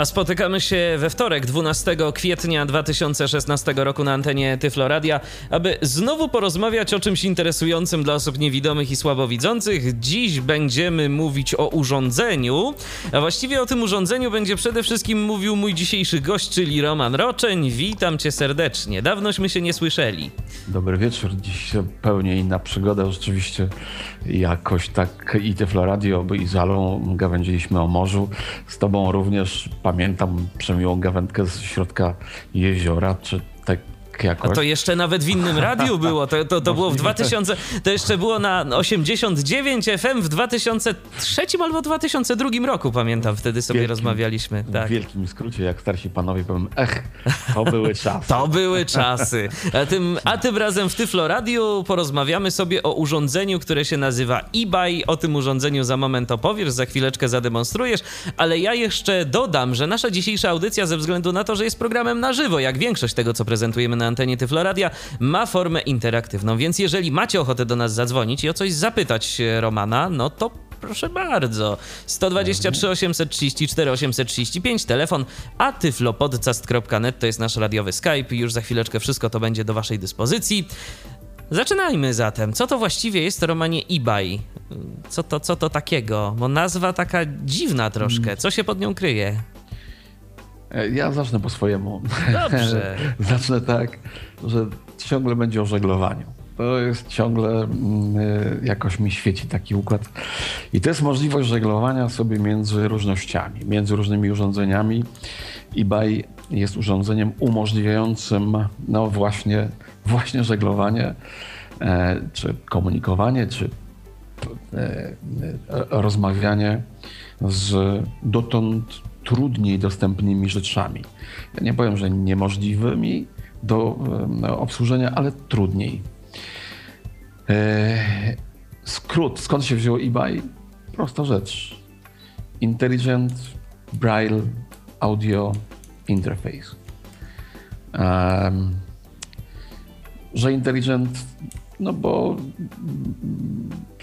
A spotykamy się we wtorek, 12 kwietnia 2016 roku na antenie Tyfloradia, aby znowu porozmawiać o czymś interesującym dla osób niewidomych i słabowidzących. Dziś będziemy mówić o urządzeniu, a właściwie o tym urządzeniu będzie przede wszystkim mówił mój dzisiejszy gość, czyli Roman Roczeń. Witam cię serdecznie. Dawnośmy się nie słyszeli. Dobry wieczór. Dziś zupełnie inna przygoda. Rzeczywiście jakoś tak i Tyfloradio, i z Alą gawędziliśmy o morzu. Z tobą również pamiętam przemiłą gawędkę z środka jeziora, czy tak jakoś. A to jeszcze nawet w innym radiu było. To, to, to było w 2000. To jeszcze było na 89 FM w 2003 albo 2002 roku, pamiętam. Wtedy sobie Wielkim, rozmawialiśmy. Tak. W wielkim skrócie, jak starsi panowie powiem, ech, to były czasy. To były czasy. A tym, a tym razem w Tyflo Radio porozmawiamy sobie o urządzeniu, które się nazywa eBay. O tym urządzeniu za moment opowiesz, za chwileczkę zademonstrujesz, ale ja jeszcze dodam, że nasza dzisiejsza audycja, ze względu na to, że jest programem na żywo, jak większość tego, co prezentujemy na antenie Tyfloradia, ma formę interaktywną, więc jeżeli macie ochotę do nas zadzwonić i o coś zapytać Romana, no to proszę bardzo. 123 834 835, telefon, a tyflopodcast.net to jest nasz radiowy Skype. Już za chwileczkę wszystko to będzie do waszej dyspozycji. Zaczynajmy zatem. Co to właściwie jest Romanie eBay? Co to, co to takiego? Bo nazwa taka dziwna troszkę. Co się pod nią kryje? E, Ja zacznę po swojemu. Dobrze. zacznę tak, że ciągle będzie o żeglowaniu. To jest ciągle mm, e, jakoś mi świeci taki układ. I to jest możliwość żeglowania sobie między różnościami, między różnymi urządzeniami. eBay jest urządzeniem umożliwiającym no właśnie, właśnie żeglowanie, e, czy komunikowanie, czy rozmawianie z dotąd trudniej dostępnymi rzeczami. Ja nie powiem, że niemożliwymi do obsłużenia, ale trudniej. E, Skrót, skąd się wziął eBay? Prosta rzecz. Intelligent Braille Audio Interface. Em, że intelligent, no bo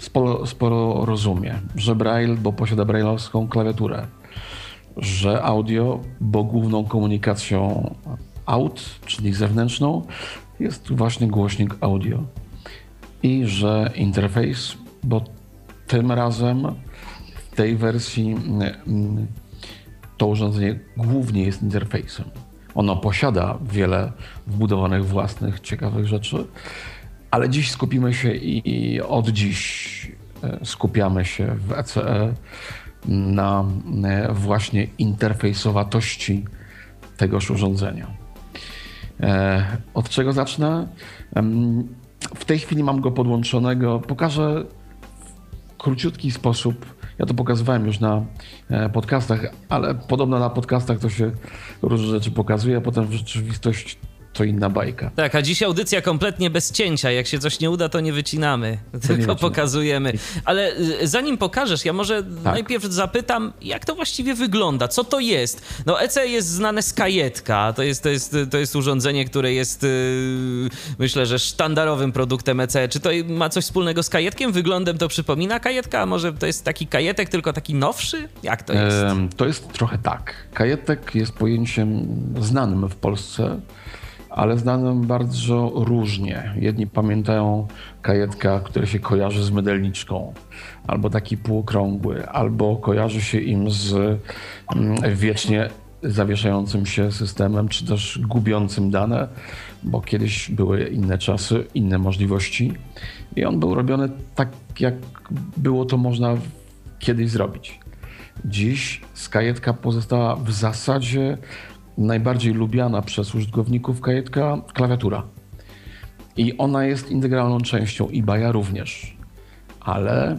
sporo, sporo rozumie, że Braille, bo posiada brailleowską klawiaturę, że audio, bo główną komunikacją out, czyli zewnętrzną, jest właśnie głośnik audio. I że interfejs, bo tym razem w tej wersji mm, to urządzenie głównie jest interfejsem. Ono posiada wiele wbudowanych własnych ciekawych rzeczy, ale dziś skupimy się i, i od dziś e, skupiamy się w ECE na e, właśnie interfejsowatości tegoż urządzenia. E, Od czego zacznę? W tej chwili mam go podłączonego. Pokażę w króciutki sposób. Ja to pokazywałem już na e, podcastach, ale podobno na podcastach to się różne rzeczy pokazuje, a potem w rzeczywistość to inna bajka. Tak, a dziś audycja kompletnie bez cięcia. Jak się coś nie uda, to nie wycinamy, tylko wycinamy. pokazujemy. Ale y, zanim pokażesz, ja może Tak. najpierw zapytam, jak to właściwie wygląda? Co to jest? No ECE jest znane z kajetka. To jest, to jest, to jest urządzenie, które jest y, myślę, że sztandarowym produktem ECE. Czy to ma coś wspólnego z kajetkiem? Wyglądem to przypomina kajetka? A może to jest taki kajetek, tylko taki nowszy? Jak to jest? To jest trochę tak. Kajetek jest pojęciem znanym w Polsce, ale znanym bardzo różnie. Jedni pamiętają kajetka, który się kojarzy z mydelniczką, albo taki półokrągły, albo kojarzy się im z mm, wiecznie zawieszającym się systemem, czy też gubiącym dane, bo kiedyś były inne czasy, inne możliwości i on był robiony tak, jak było to można kiedyś zrobić. Dziś skajetka pozostała w zasadzie najbardziej lubiana przez użytkowników kajetka klawiatura. I ona jest integralną częścią eBaya również. Ale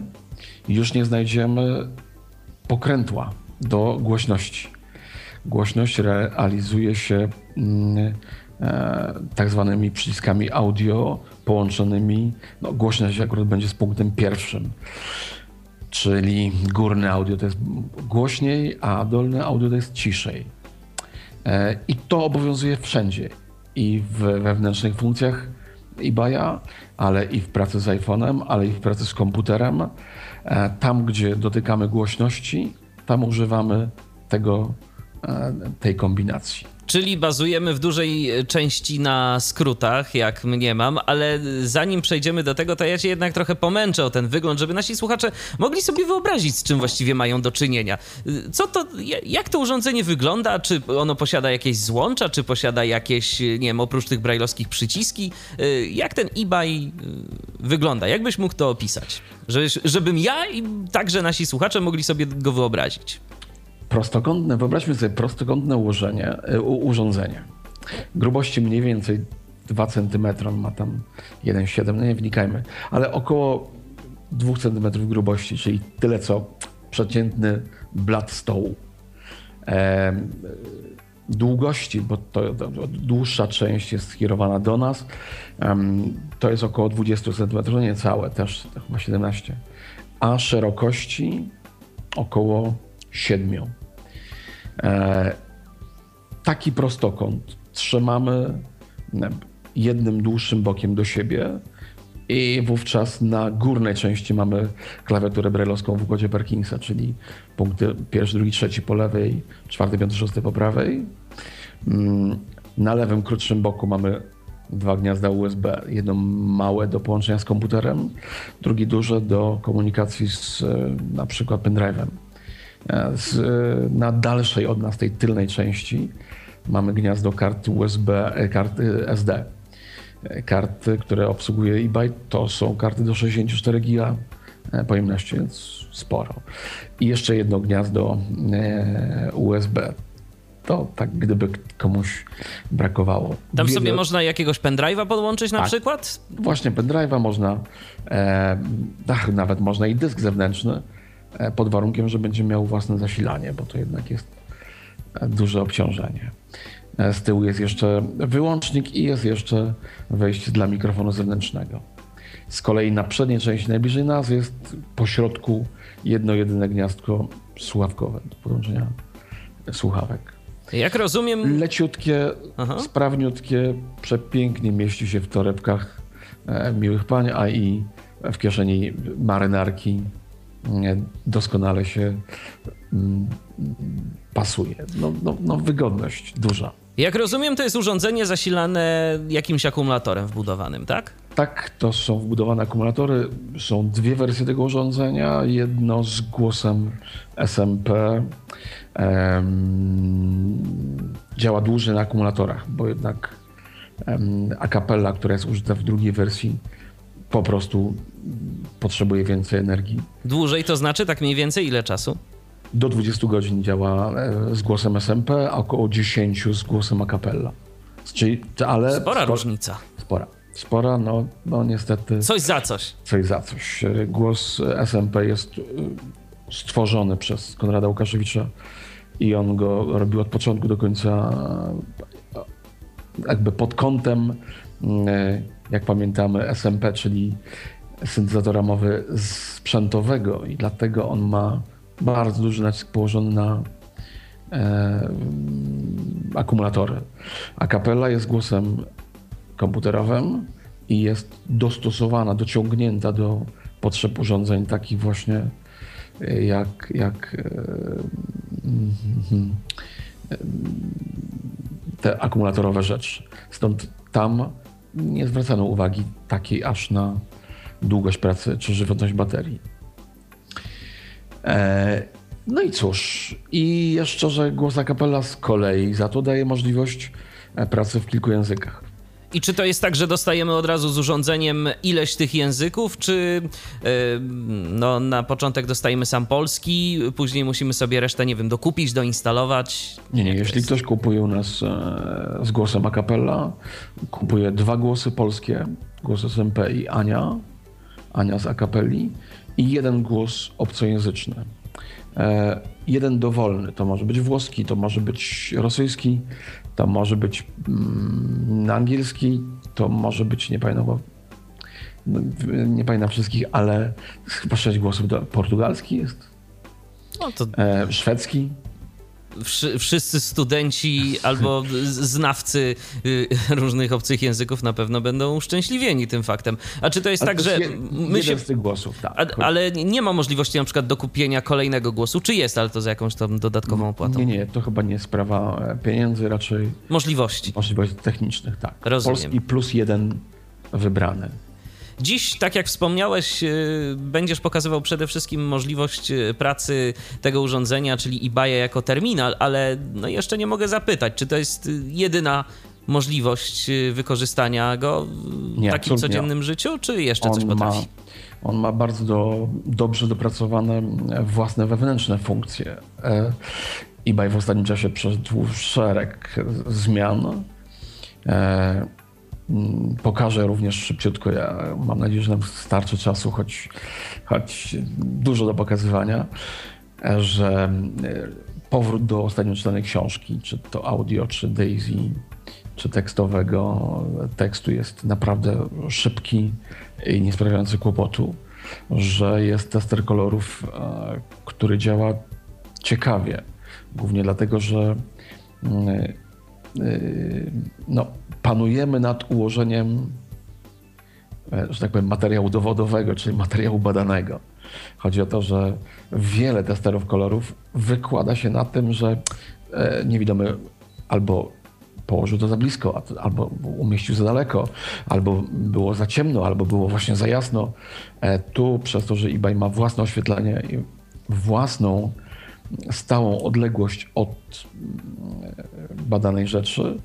już nie znajdziemy pokrętła do głośności. Głośność realizuje się mm, e, tak zwanymi przyciskami audio połączonymi. No, głośność akurat będzie z punktem pierwszym. czyli górne audio to jest głośniej, a dolne audio to jest ciszej. E, I to obowiązuje wszędzie. I w wewnętrznych funkcjach eBaya, ale i w pracy z iPhone'em, ale i w pracy z komputerem. E, tam, gdzie dotykamy głośności, tam używamy tego, e, tej kombinacji. Czyli bazujemy w dużej e, części na skrótach, jak mniemam, ale zanim przejdziemy do tego, to ja się jednak trochę pomęczę o ten wygląd, żeby nasi słuchacze mogli sobie wyobrazić, z czym właściwie mają do czynienia. Co to, jak to urządzenie wygląda? Czy ono posiada jakieś złącza, czy posiada jakieś, nie wiem, oprócz tych brajlowskich przyciski? Jak ten eBay wygląda? Jak byś mógł to opisać? Żebym ja i także nasi słuchacze mogli sobie go wyobrazić prostokątne, wyobraźmy sobie prostokątne ułożenie, e, urządzenie. Grubości mniej więcej 2 cm, ma tam 1,7, no nie wnikajmy, ale około 2 cm grubości, czyli tyle co przeciętny blat stołu. E, długości, bo to, to, dłuższa część jest skierowana do nas, to jest około 20 cm, no nie całe, też chyba 17, a szerokości około 7. E, taki prostokąt trzymamy jednym dłuższym bokiem do siebie i wówczas na górnej części mamy klawiaturę brajlowską w układzie Perkinsa, czyli punkty pierwszy, drugi, trzeci po lewej, czwarty, piąty, szósty po prawej. Mm, na lewym, krótszym boku mamy dwa gniazda USB. Jedno małe do połączenia z komputerem, drugi duże do komunikacji z e, na przykład pendrive'em. E, z, na dalszej od nas, tej tylnej części, mamy gniazdo kart USB, e, karty SD. E, karty, które obsługuje eBay, to są karty do 64 GB pojemności, więc sporo. I jeszcze jedno gniazdo USB. To tak, gdyby komuś brakowało. Tam Wiele... sobie można jakiegoś pendrive'a podłączyć na tak. przykład? Właśnie pendrive'a można, e, ach, nawet można i dysk zewnętrzny E, pod warunkiem, że będzie miał własne zasilanie, bo to jednak jest e, duże obciążenie. E, z tyłu jest jeszcze wyłącznik i jest jeszcze wejście dla mikrofonu zewnętrznego. Z kolei na przedniej części, najbliżej nas, jest po środku jedno jedyne gniazdko słuchawkowe do podłączenia słuchawek. Jak rozumiem. Leciutkie, Aha. sprawniutkie, przepięknie mieści się w torebkach miłych pań, a i w kieszeni marynarki doskonale się mm, pasuje. No, no, no, wygodność duża. Jak rozumiem, to jest urządzenie zasilane jakimś akumulatorem wbudowanym, tak? Tak, to są wbudowane akumulatory. Są dwie wersje tego urządzenia. Jedno z głosem SMP. działa dłużej na akumulatorach, bo jednak um, akapella, która jest użyta w drugiej wersji, po prostu potrzebuje więcej energii. Dłużej to znaczy tak mniej więcej ile czasu? Do 20 godzin działa e, z głosem SMP, a około 10 z głosem a cappella. Czyli, ale spora, spora różnica. Spora. Spora, no, no niestety. Coś za coś. Coś za coś. Głos SMP jest e, stworzony przez Konrada Łukaszewicza i on go robił od początku do końca e, jakby pod kątem jak pamiętamy, SMP, czyli syntezatora mowy sprzętowego i dlatego on ma bardzo duży nacisk położony na e, akumulatory. A kapela jest głosem komputerowym i jest dostosowana, dociągnięta do potrzeb urządzeń takich właśnie e, jak, jak e, e, te akumulatorowe rzeczy. Stąd tam nie zwracano uwagi takiej aż na długość pracy czy żywotność baterii. E, no i cóż, i jeszcze, że głos a capella z kolei za to daje możliwość e, pracy w kilku językach. I czy to jest tak, że dostajemy od razu z urządzeniem ileś tych języków, czy yy, no, na początek dostajemy sam polski, później musimy sobie resztę, nie wiem, dokupić, doinstalować? Nie, nie. Jeśli ktoś kupuje u nas e, z głosem a kupuje dwa głosy polskie, głos SMP i Ania, Ania z akapeli i jeden głos obcojęzyczny. E, jeden dowolny, to może być włoski, to może być rosyjski, to może być mm, angielski, to może być, nie pamiętam, no, nie pamiętam wszystkich, ale chyba sześć głosów. Do, portugalski jest, No to e, szwedzki. Wszy, wszyscy studenci albo znawcy y, różnych obcych języków na pewno będą uszczęśliwieni tym faktem. A czy to jest Ale tak, to że jest je- my się... z tych głosów, tak. A, ale nie ma możliwości na przykład dokupienia kolejnego głosu, czy jest, ale to za jakąś tam dodatkową opłatą? Nie, nie, to chyba nie jest sprawa e, pieniędzy, raczej Możliwości. możliwości technicznych, tak. Rozumiem. Polski plus jeden wybrany. Dziś, tak jak wspomniałeś, y, będziesz pokazywał przede wszystkim możliwość y, pracy tego urządzenia, czyli eBay jako terminal, ale no jeszcze nie mogę zapytać, czy to jest y, jedyna możliwość wykorzystania go w Nie, takim codziennym życiu, czy jeszcze coś On ma, potrafi? on ma bardzo do, dobrze dopracowane e, własne wewnętrzne funkcje. E, eBay w ostatnim czasie przeszedł szereg zmian. E, Pokażę również szybciutko. Ja mam nadzieję, że nam starczy czasu, choć, choć dużo do pokazywania, e, że e, powrót do ostatnio czytanej książki, czy to audio, czy Daisy, czy tekstowego tekstu jest naprawdę szybki i nie sprawiający kłopotu, że jest tester kolorów, e, który działa ciekawie, głównie dlatego, że mm, y, no, panujemy nad ułożeniem, e, że tak powiem, materiału dowodowego, czyli materiału badanego. Chodzi o to, że wiele testerów kolorów wykłada się na tym, że e, niewidomy albo położył to za blisko, albo umieścił za daleko, albo było za ciemno, albo było właśnie za jasno. E, Tu przez to, że eBay ma własne oświetlenie i własną stałą odległość od mm, badanej rzeczy,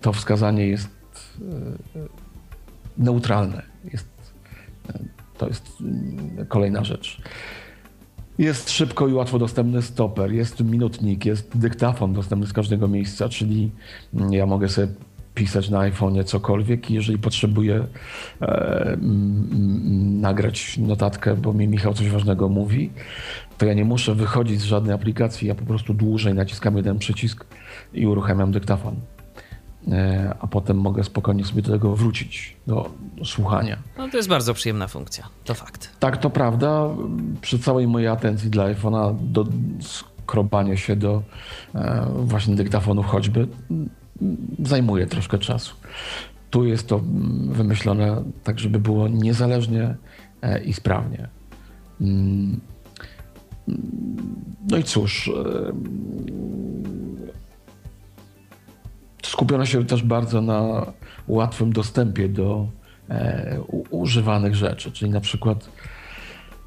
to wskazanie jest e, neutralne. Jest, e, to jest mm, kolejna rzecz. Jest szybko i łatwo dostępny stoper, jest minutnik, jest dyktafon dostępny z każdego miejsca, czyli mm, ja mogę sobie pisać na iPhone'ie cokolwiek i jeżeli potrzebuję e, mm, nagrać notatkę, bo mi Michał coś ważnego mówi, to ja nie muszę wychodzić z żadnej aplikacji, ja po prostu dłużej naciskam jeden przycisk i uruchamiam dyktafon. E, a potem mogę spokojnie sobie do tego wrócić, do, do słuchania. No to jest bardzo przyjemna funkcja, to fakt. Tak, to prawda. Przy całej mojej atencji dla iPhone'a do skrobania się do e, właśnie dyktafonu choćby m, zajmuje troszkę czasu. Tu jest to mm, wymyślone tak, żeby było niezależnie e, i sprawnie. Mm, No i cóż, e, skupiono się też bardzo na łatwym dostępie do e, u, używanych rzeczy, czyli na przykład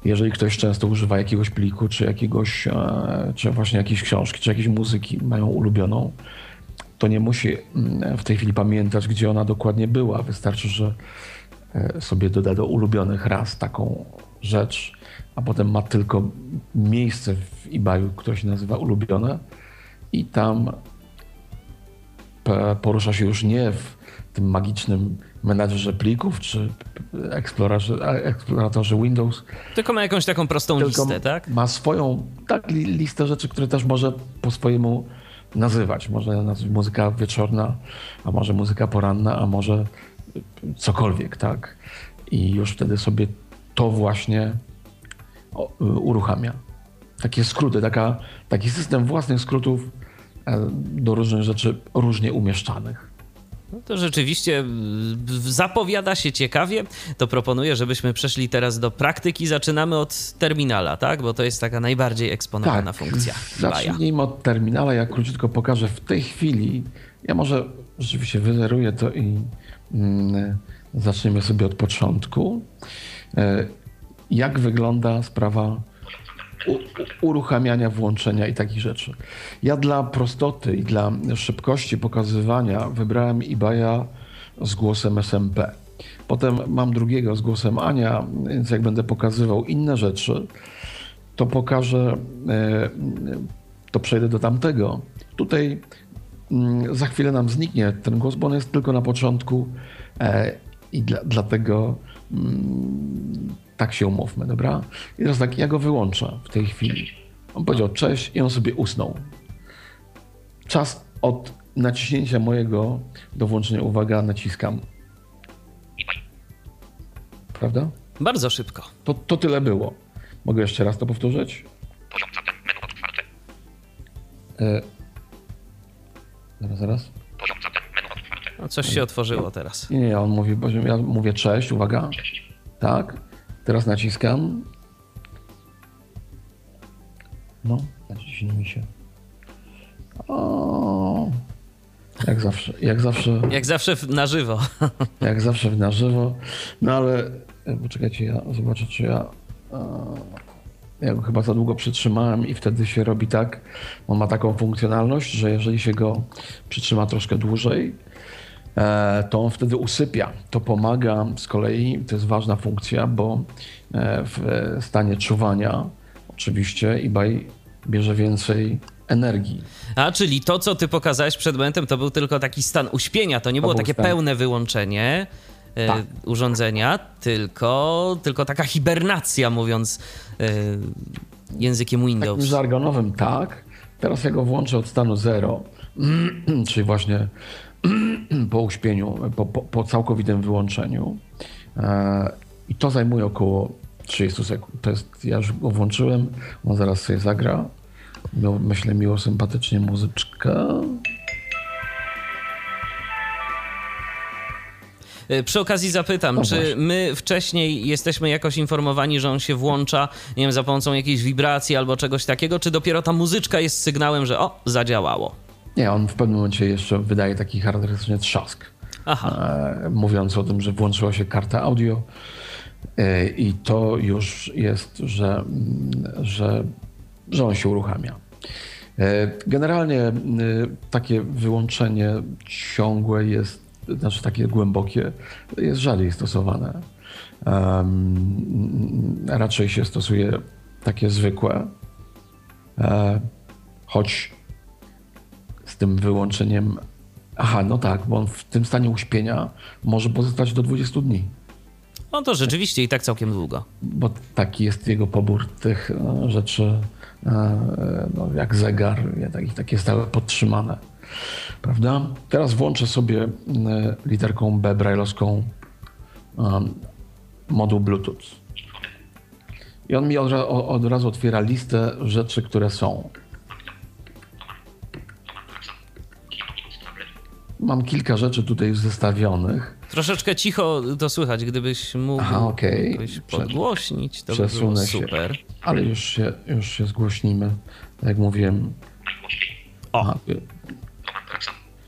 jeżeli ktoś często używa jakiegoś pliku, czy jakiegoś, e, czy właśnie jakiejś książki, czy jakiejś muzyki mają ulubioną, to nie musi mm, w tej chwili pamiętać, gdzie ona dokładnie była. Wystarczy, że e, sobie doda do ulubionych raz taką rzecz, a potem ma tylko miejsce w eBayu, które się nazywa ulubione i tam porusza się już nie w tym magicznym menadżerze plików czy eksplorarze, eksploratorze Windows, Tylko ma jakąś taką prostą listę, tak? ma swoją tak, li, listę rzeczy, które też może po swojemu nazywać. Może nazwać muzyka wieczorna, a może muzyka poranna, a może cokolwiek, tak? I już wtedy sobie to właśnie y, uruchamia. Takie skróty, taka, taki system własnych skrótów do różnych rzeczy różnie umieszczanych. No to rzeczywiście zapowiada się ciekawie. To proponuję, żebyśmy przeszli teraz do praktyki. Zaczynamy od terminala, tak? Bo to jest taka najbardziej eksponowana funkcja. Baja. Zacznijmy od terminala. Ja króciutko pokażę w tej chwili. Ja może rzeczywiście wyzeruję to i mm, zaczniemy sobie od początku. E, jak wygląda sprawa uruchamiania, włączenia i takich rzeczy. Ja dla prostoty i dla szybkości pokazywania wybrałem eBaya z głosem SMP. Potem mam drugiego z głosem Ania, więc jak będę pokazywał inne rzeczy, to pokażę, e, to przejdę do tamtego. Tutaj mm, za chwilę nam zniknie ten głos, bo on jest tylko na początku e, i dla, dlatego mm, tak się umówmy, dobra? I teraz tak, ja go wyłączę w tej chwili. On powiedział cześć i on sobie usnął. Czas od naciśnięcia mojego do włączenia, uwaga, naciskam. prawda? Bardzo szybko. To, to tyle było. Mogę jeszcze raz to powtórzyć? Poziom. Menu otwarte. E... Zaraz, zaraz. Poziom. Menu otwarte. No, coś się otworzyło teraz. Nie, nie, on mówi, ja mówię cześć, uwaga. Cześć. Tak. Teraz naciskam. No, naciśnij mi się. O, jak zawsze, jak zawsze, Jak zawsze w- na żywo. jak zawsze na żywo. No ale e, poczekajcie, ja zobaczę, czy ja. e, Ja go chyba za długo przytrzymałem i wtedy się robi tak. On ma taką funkcjonalność, że jeżeli się go przytrzyma troszkę dłużej, to on wtedy usypia. To pomaga z kolei, to jest ważna funkcja, bo e, w stanie czuwania oczywiście eBay bierze więcej energii. A, czyli to, co ty pokazałeś przed momentem, to był tylko taki stan uśpienia. To nie było był takie stan. pełne wyłączenie e, Tak. urządzenia, tylko, tylko taka hibernacja, mówiąc e, językiem Windows. Takim żargonowym tak. Teraz ja go włączę od stanu 0, czyli właśnie po uśpieniu, po, po, po całkowitym wyłączeniu. E, I to zajmuje około 30 sekund. To jest, ja już go włączyłem, on zaraz sobie zagra. Miał, myślę, miło, sympatycznie muzyczkę. E, Przy okazji zapytam, No czy my wcześniej jesteśmy jakoś informowani, że on się włącza, nie wiem, za pomocą jakiejś wibracji albo czegoś takiego, czy dopiero ta muzyczka jest sygnałem, że o, zadziałało? Nie, on w pewnym momencie jeszcze wydaje taki charakterystyczny trzask. Aha. e, mówiąc o tym, że włączyła się karta audio e, i to już jest, że, mm, że, że on się uruchamia. E, Generalnie takie wyłączenie ciągłe jest, znaczy takie głębokie, jest rzadziej stosowane. Raczej się stosuje takie zwykłe, choć tym wyłączeniem. Aha, no tak, bo on w tym stanie uśpienia może pozostać do 20 dni, No to rzeczywiście i tak całkiem długo. bo taki jest jego pobór tych e, rzeczy, e, no, jak zegar, ja takich takie stałe podtrzymane. Prawda? Teraz włączę sobie e, literką B brailleowską um, moduł Bluetooth. I on mi od, od razu otwiera listę rzeczy, które są. Mam kilka rzeczy tutaj już zestawionych. Troszeczkę cicho to słychać, gdybyś mógł Aha, Prze- podgłośnić, to by było Przesunę się. super. Ale już się, już się zgłośnimy. Tak jak mówiłem. O. Aha,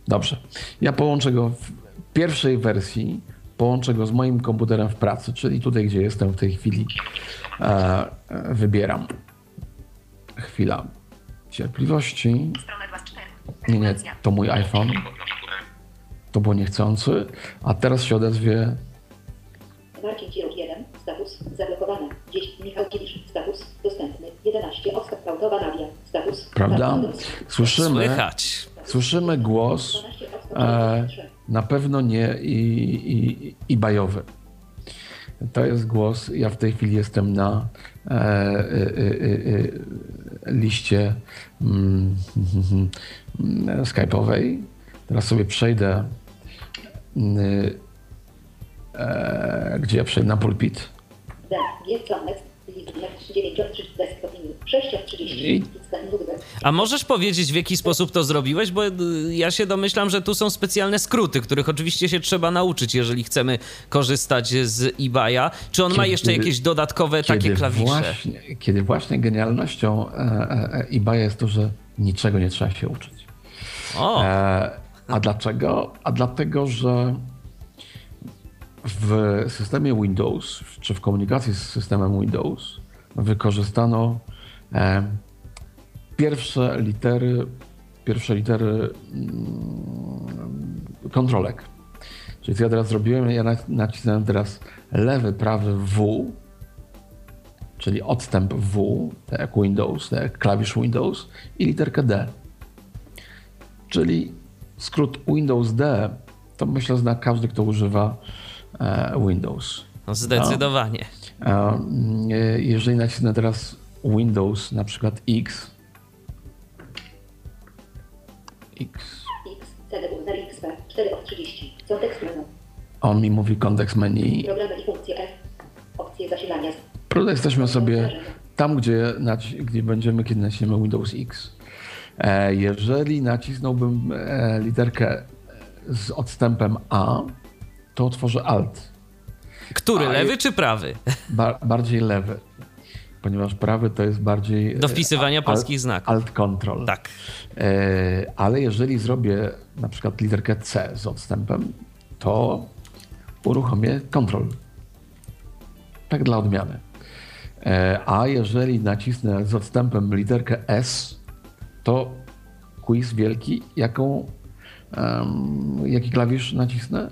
Dobrze. Ja połączę go w pierwszej wersji, połączę go z moim komputerem w pracy, czyli tutaj, gdzie jestem w tej chwili. E, e, wybieram. Chwila cierpliwości. Strona 2 z 4. Nie, nie, to mój iPhone. To było niechcący. A teraz się odezwie Marcin Kierów 1, status zablokowane. 10 Michał Kielisz, status dostępny. 11 Oskar Pałtowa Nadia, status Prawda? Słyszymy, Słychać. słyszymy głos 12 Oskar e, Pałtowa 3. na pewno nie i, i, i bajowy. To jest głos. Ja w tej chwili jestem na e, e, e, e, liście mm, mm, skype'owej. Teraz sobie przejdę, e, gdzie ja przejdę na pulpit. D. G. Planet. List 9 od 30 desktop menu. 6 od 30. I- Scan Ludwig. A możesz powiedzieć, w jaki sposób to zrobiłeś? Bo y, ja się domyślam, że tu są specjalne skróty, których oczywiście się trzeba nauczyć, jeżeli chcemy korzystać z eBaya. Czy on ma Kiedy- jeszcze jakieś dodatkowe takie klawisze? Właśnie, kiedy właśnie genialnością e, e, e, eBaya jest to, że niczego nie trzeba się uczyć. O, E, a dlaczego? A dlatego, że w systemie Windows, czy w komunikacji z systemem Windows, wykorzystano e, pierwsze litery, pierwsze litery mm, kontrolek. Czyli co ja teraz zrobiłem, ja nac- nacisnąłem teraz lewy, prawy W, czyli odstęp W, tak jak Windows, tak jak klawisz Windows i literkę D. Czyli skrót Windows D, to myślę zna każdy, kto używa e, Windows. no zdecydowanie. E, jeżeli nacisnę teraz Windows, na przykład X, X, X. CDW 0XP. 4 od 30. Co tekst menu. on mi mówi kontekst menu, Programy i funkcje F. Opcje zasilania. Prawda, jesteśmy sobie tam, gdzie, naci- gdzie będziemy, kiedy naciśniemy Windows X. E, jeżeli nacisnąłbym e, literkę z odstępem A, to otworzę Alt. Który, A, lewy czy prawy? Ba- bardziej lewy. Ponieważ prawy to jest bardziej. Do e, wpisywania alt- polskich znaków. Alt Control. Tak. Ale jeżeli zrobię na przykład literkę C z odstępem, to uruchomię Control. Tak dla odmiany. A jeżeli nacisnę z odstępem literkę S, to quiz wielki, jaką, em, jaki klawisz nacisnę?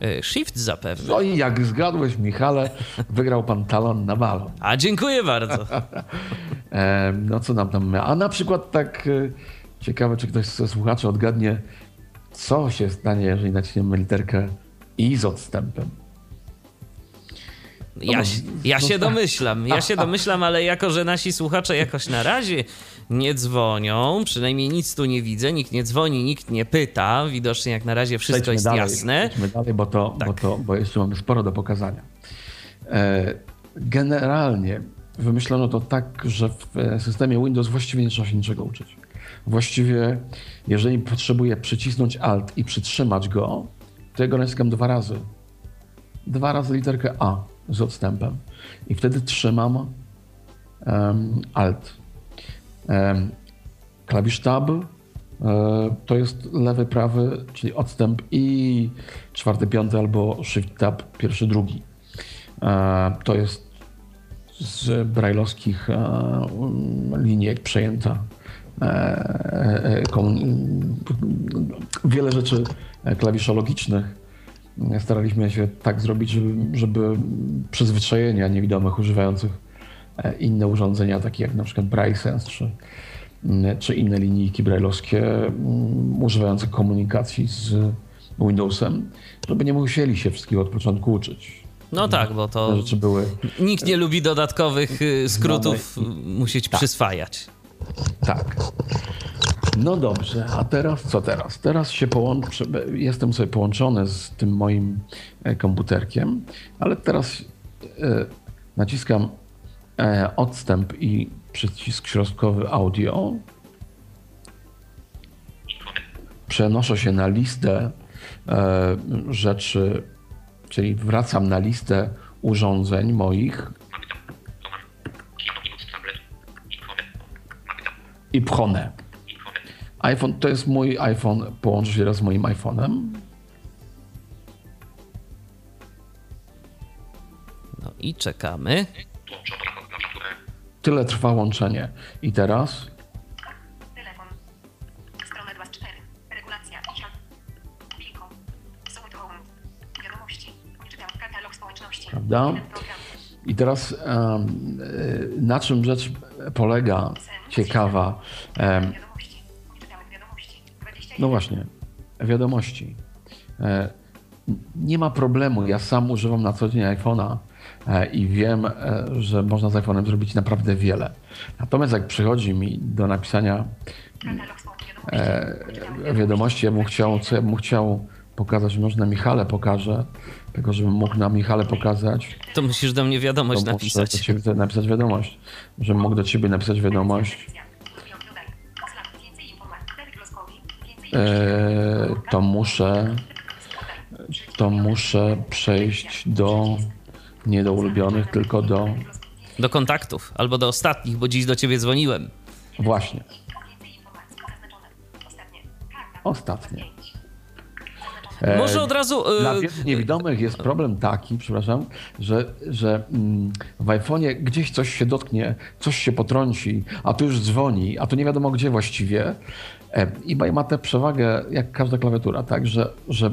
E, Shift zapewne. No i jak zgadłeś, Michale, wygrał pan talon na balon. A dziękuję bardzo. No co nam tam... A na przykład tak e, ciekawe, czy ktoś ze słuchaczy odgadnie, co się stanie, jeżeli naciśniemy literkę I z odstępem. Ja, się- ja się domyślam, ja się domyślam, ale jako, że nasi słuchacze jakoś na razie nie dzwonią, przynajmniej nic tu nie widzę, nikt nie dzwoni, nikt nie pyta, widocznie jak na razie wszystko Przejdźmy jest dalej, jasne. Przejdźmy dalej, bo, to, Tak. bo, to, bo jeszcze mamy sporo do pokazania. E, generalnie wymyślono to tak, że w e, systemie Windows właściwie nie trzeba się niczego uczyć. Właściwie, jeżeli potrzebuję przycisnąć Alt i przytrzymać go, to ja go naciskam dwa razy. Dwa razy literkę A z odstępem. I wtedy trzymam em, Alt. Em, klawisz Tab e, to jest lewy, prawy, czyli odstęp i czwarty, piąty albo Shift Tab pierwszy, drugi. E, To jest z brajlowskich e, linijek przejęta. e, e, Wiele rzeczy e, klawiszologicznych staraliśmy się tak zrobić, żeby, przyzwyczajenia niewidomych używających e, inne urządzenia, takie jak na przykład BrailleSense czy, mm, czy inne linijki brailleowskie mm, używające komunikacji z Windowsem, żeby nie musieli się wszystkiego od początku uczyć. No tak, bo to rzeczy były nikt nie lubi dodatkowych y, skrótów musieć przyswajać. Tak. No dobrze, a teraz co teraz? Teraz się połączę, jestem sobie połączony z tym moim e, komputerkiem, ale teraz e, naciskam e, odstęp i przycisk środkowy audio. Przenoszę się na listę e, rzeczy, czyli wracam na listę urządzeń moich i pchonę. iPhone to jest mój iPhone, połączy się raz z moim iPhone'em. No i czekamy. Tyle trwa łączenie. I teraz Telefon. Strona 24. Regulacja. Isza. Wilko. Summit Home. Wiadomości. Nie czytam. Katalog społeczności. Prawda? I teraz y, na czym rzecz polega ciekawa? Em, Wiadomości. Nie czytamy wiadomości. 21. no właśnie, wiadomości. E, Nie ma problemu. Ja sam używam na co dzień iPhone'a e, i wiem, e, że można z iPhone'em zrobić naprawdę wiele. Natomiast jak przychodzi mi do napisania e, wiadomości, ja bym chciał, co ja bym chciał pokazać, może na Michale pokażę, tylko żebym mógł na Michale pokazać, To musisz do mnie to wiadomość muszę do napisać. ciebie napisać wiadomość, żebym mógł do ciebie napisać wiadomość. E, to muszę, to muszę przejść do nie do ulubionych, tylko do Do kontaktów albo do ostatnich, bo dziś do ciebie dzwoniłem. właśnie. Ostatnie. E, Może od razu. y, Dla wielu niewidomych jest problem taki, przepraszam, że, że mm, w iPhone'ie gdzieś coś się dotknie, coś się potrąci, a tu już dzwoni, a tu nie wiadomo gdzie właściwie. E, eBay ma tę przewagę, jak każda klawiatura, tak, że, że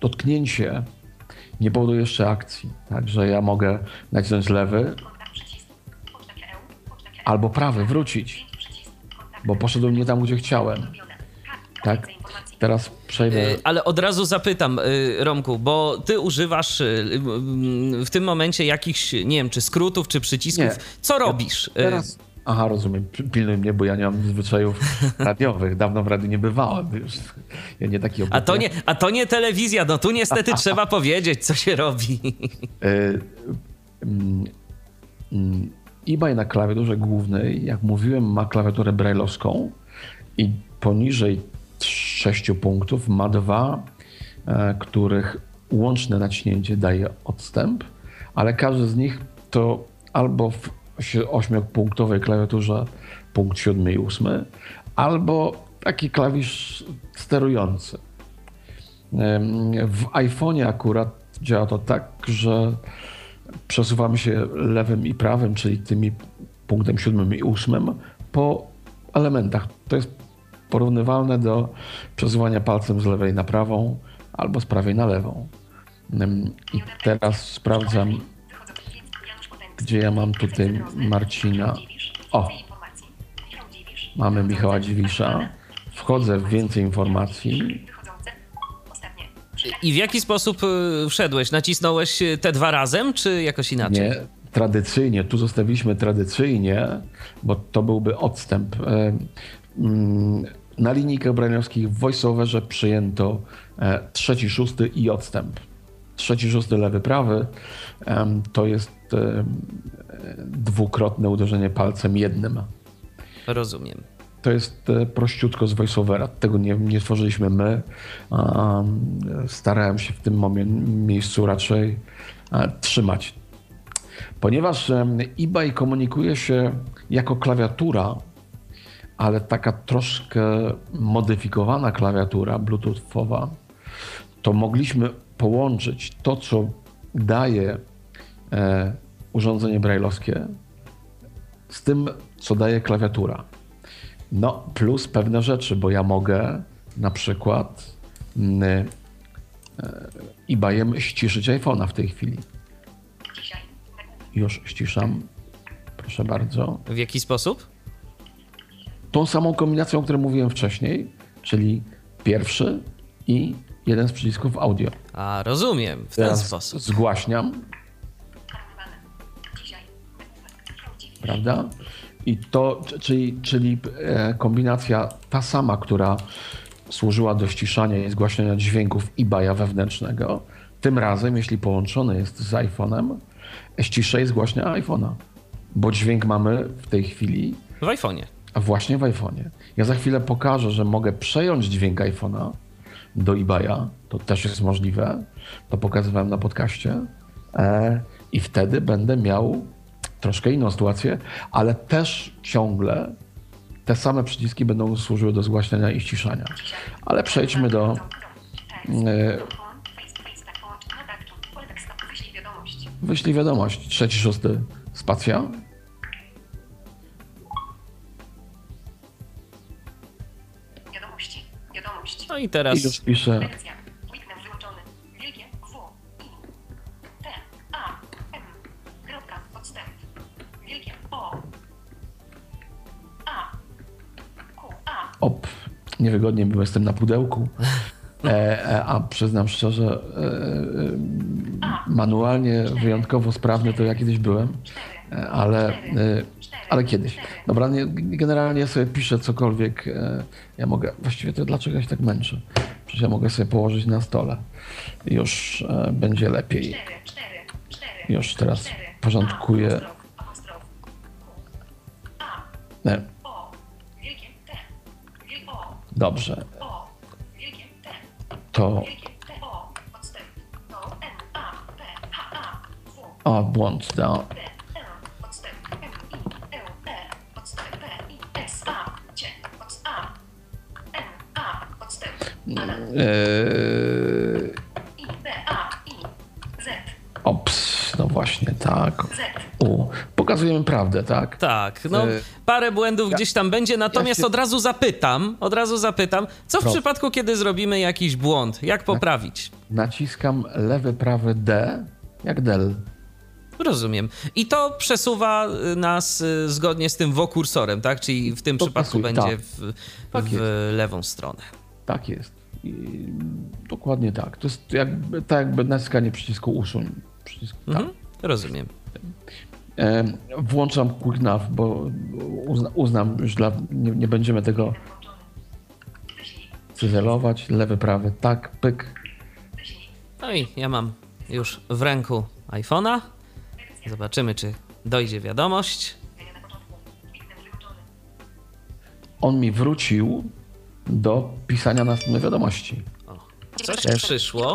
dotknięcie nie powoduje jeszcze akcji. Także ja mogę nacisnąć lewy albo prawy, wrócić, bo poszedłem nie tam, gdzie chciałem. Tak? Teraz przejdę. Y, Ale od razu zapytam, y, Romku, bo ty używasz y, w tym momencie jakichś, nie wiem, czy skrótów, czy przycisków. Nie. Co robisz? Y, Teraz. Aha, rozumiem. Pilnuj mnie, bo ja nie mam zwyczajów radiowych. Dawno w radiu nie bywałem. Już. Ja nie taki A to, nie, a to nie telewizja, no tu niestety trzeba powiedzieć, co się robi. Y, mm, mm, eBay na klawiaturze głównej, jak mówiłem, ma klawiaturę brailleowską i poniżej 6 punktów ma dwa, e, których łączne naciśnięcie daje odstęp, ale każdy z nich to albo w 8-punktowej klawiaturze punkt 7 i 8, albo taki klawisz sterujący. W iPhone'ie akurat działa to tak, że przesuwamy się lewym i prawym, czyli tymi punktem 7 i 8 po elementach. To jest porównywalne do przesuwania palcem z lewej na prawą albo z prawej na lewą. I teraz sprawdzam, gdzie ja mam tutaj Marcina. O, mamy Michała Dziwisza. Wchodzę w więcej informacji. I w jaki sposób y, wszedłeś? Nacisnąłeś y, te dwa razem, czy jakoś inaczej? Nie, tradycyjnie, tu zostawiliśmy tradycyjnie, bo to byłby odstęp. E, mm, Na linijkach braniowskich w voiceoverze przyjęto e, trzeci, szósty i odstęp. Trzeci, szósty, lewy, prawy to jest dwukrotne uderzenie palcem jednym. Rozumiem. To jest e, prościutko z voiceovera. Tego nie, nie tworzyliśmy my. Starałem się w tym momie- miejscu raczej e, trzymać. Ponieważ em, eBay komunikuje się jako klawiatura, ale taka troszkę modyfikowana klawiatura bluetoothowa, to mogliśmy połączyć to, co daje e, urządzenie brailleowskie z tym, co daje klawiatura. No, plus pewne rzeczy, bo ja mogę na przykład mm, e, eBayem ściszyć iPhone'a w tej chwili. Już ściszam. Proszę bardzo. W jaki sposób? Tą samą kombinacją, o której mówiłem wcześniej, czyli pierwszy i jeden z przycisków audio. A, rozumiem. W ten Teraz sposób. zgłaśniam, prawda? I to, czyli, czyli e, kombinacja ta sama, która służyła do ściszania i zgłaśniania dźwięków eBaya wewnętrznego, tym razem, jeśli połączony jest z iPhone'em, ścisze i zgłaśnia iPhone'a. Bo dźwięk mamy w tej chwili W iPhone'ie. właśnie w iPhone'ie. Ja za chwilę pokażę, że mogę przejąć dźwięk iPhone'a do eBaya. To też jest możliwe. To pokazywałem na podcaście. E, I wtedy będę miał troszkę inną sytuację, ale też ciągle te same przyciski będą służyły do zgłaśniania i ściszania. Ale przejdźmy do... E, Wyślij wiadomość. Trzeci, szósty spacja. Wiadomości. Wiadomość. No i I teraz już piszę op, niewygodnie było, jestem na pudełku. E, e, a przyznam szczerze, e, e, manualnie wyjątkowo sprawny to ja kiedyś byłem, e, ale, e, ale kiedyś. Dobra, nie, generalnie sobie piszę cokolwiek. E, ja mogę, właściwie to dlaczego ja się tak męczę? Przecież ja mogę sobie położyć na stole. Już e, będzie lepiej. 4. 4. 4. Już teraz porządkuję. Nie, dobrze, to... O. Błąd, no. D. no właśnie, tak. U, pokazujemy prawdę, tak? tak, no E, parę błędów gdzieś tam będzie, natomiast się- od razu zapytam, od razu zapytam, co w przypadku, kiedy zrobimy jakiś błąd? Jak poprawić? Naciskam lewy, prawy D, jak del. Rozumiem. I to przesuwa y, nas y, zgodnie z tym wokursorem, tak? Czyli w tym To przypadku pasuje, będzie tak. w, Tak w lewą stronę. Tak jest. I, dokładnie tak. To jest jakby, tak jakby naciskanie przycisku usuń. Przycisk, tak. Mhm. Rozumiem. E, włączam Quick Nav, bo uzna, uznam, już dla, nie, nie będziemy tego cyzelować. Lewy, prawy, tak, pyk. No i ja mam już w ręku iPhone'a. Zobaczymy, czy dojdzie wiadomość. On mi wrócił do pisania następnej wiadomości. O, coś przyszło.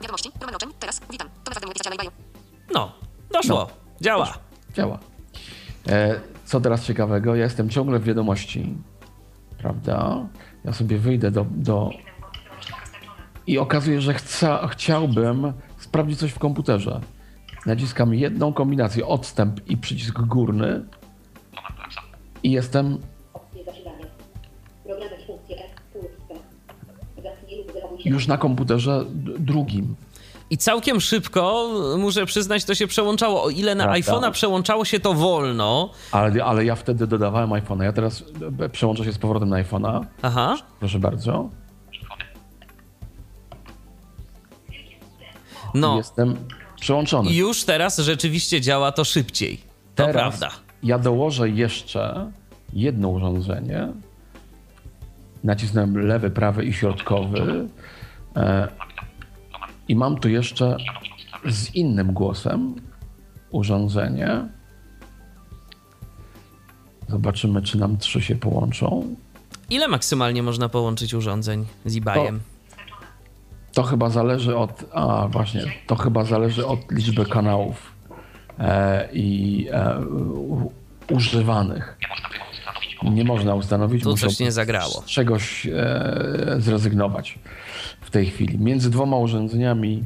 Wiadomości. Roman Oczeń. Teraz. Witam. To naprawdę mój. No, doszło. No. Działa. Działa. E, co teraz ciekawego? Ja jestem ciągle w wiadomości, prawda? Ja sobie wyjdę do, do i okazuje, że chcę, chciałbym sprawdzić coś w komputerze. Naciskam jedną kombinację, odstęp i przycisk górny i jestem już na komputerze drugim. I całkiem szybko, muszę przyznać, to się przełączało. O ile na iPhone'a przełączało się to wolno. Ale, ale ja wtedy dodawałem iPhone'a. Ja teraz e, przełączę się z powrotem na iPhone'a. Aha. Proszę bardzo. No, Jestem przełączony. i już teraz rzeczywiście działa to szybciej. To Teraz prawda. Ja dołożę jeszcze jedno urządzenie. Nacisnąłem lewy, prawy i środkowy. E, I mam tu jeszcze z innym głosem urządzenie. Zobaczymy, czy nam trzy się połączą. Ile maksymalnie można połączyć urządzeń z eBayem? To chyba zależy od. A właśnie, to chyba zależy od liczby kanałów e, i e, u, używanych. Nie można ustanowić. Tu muszą coś nie zagrało. Z czegoś e, zrezygnować w tej chwili. Między dwoma urządzeniami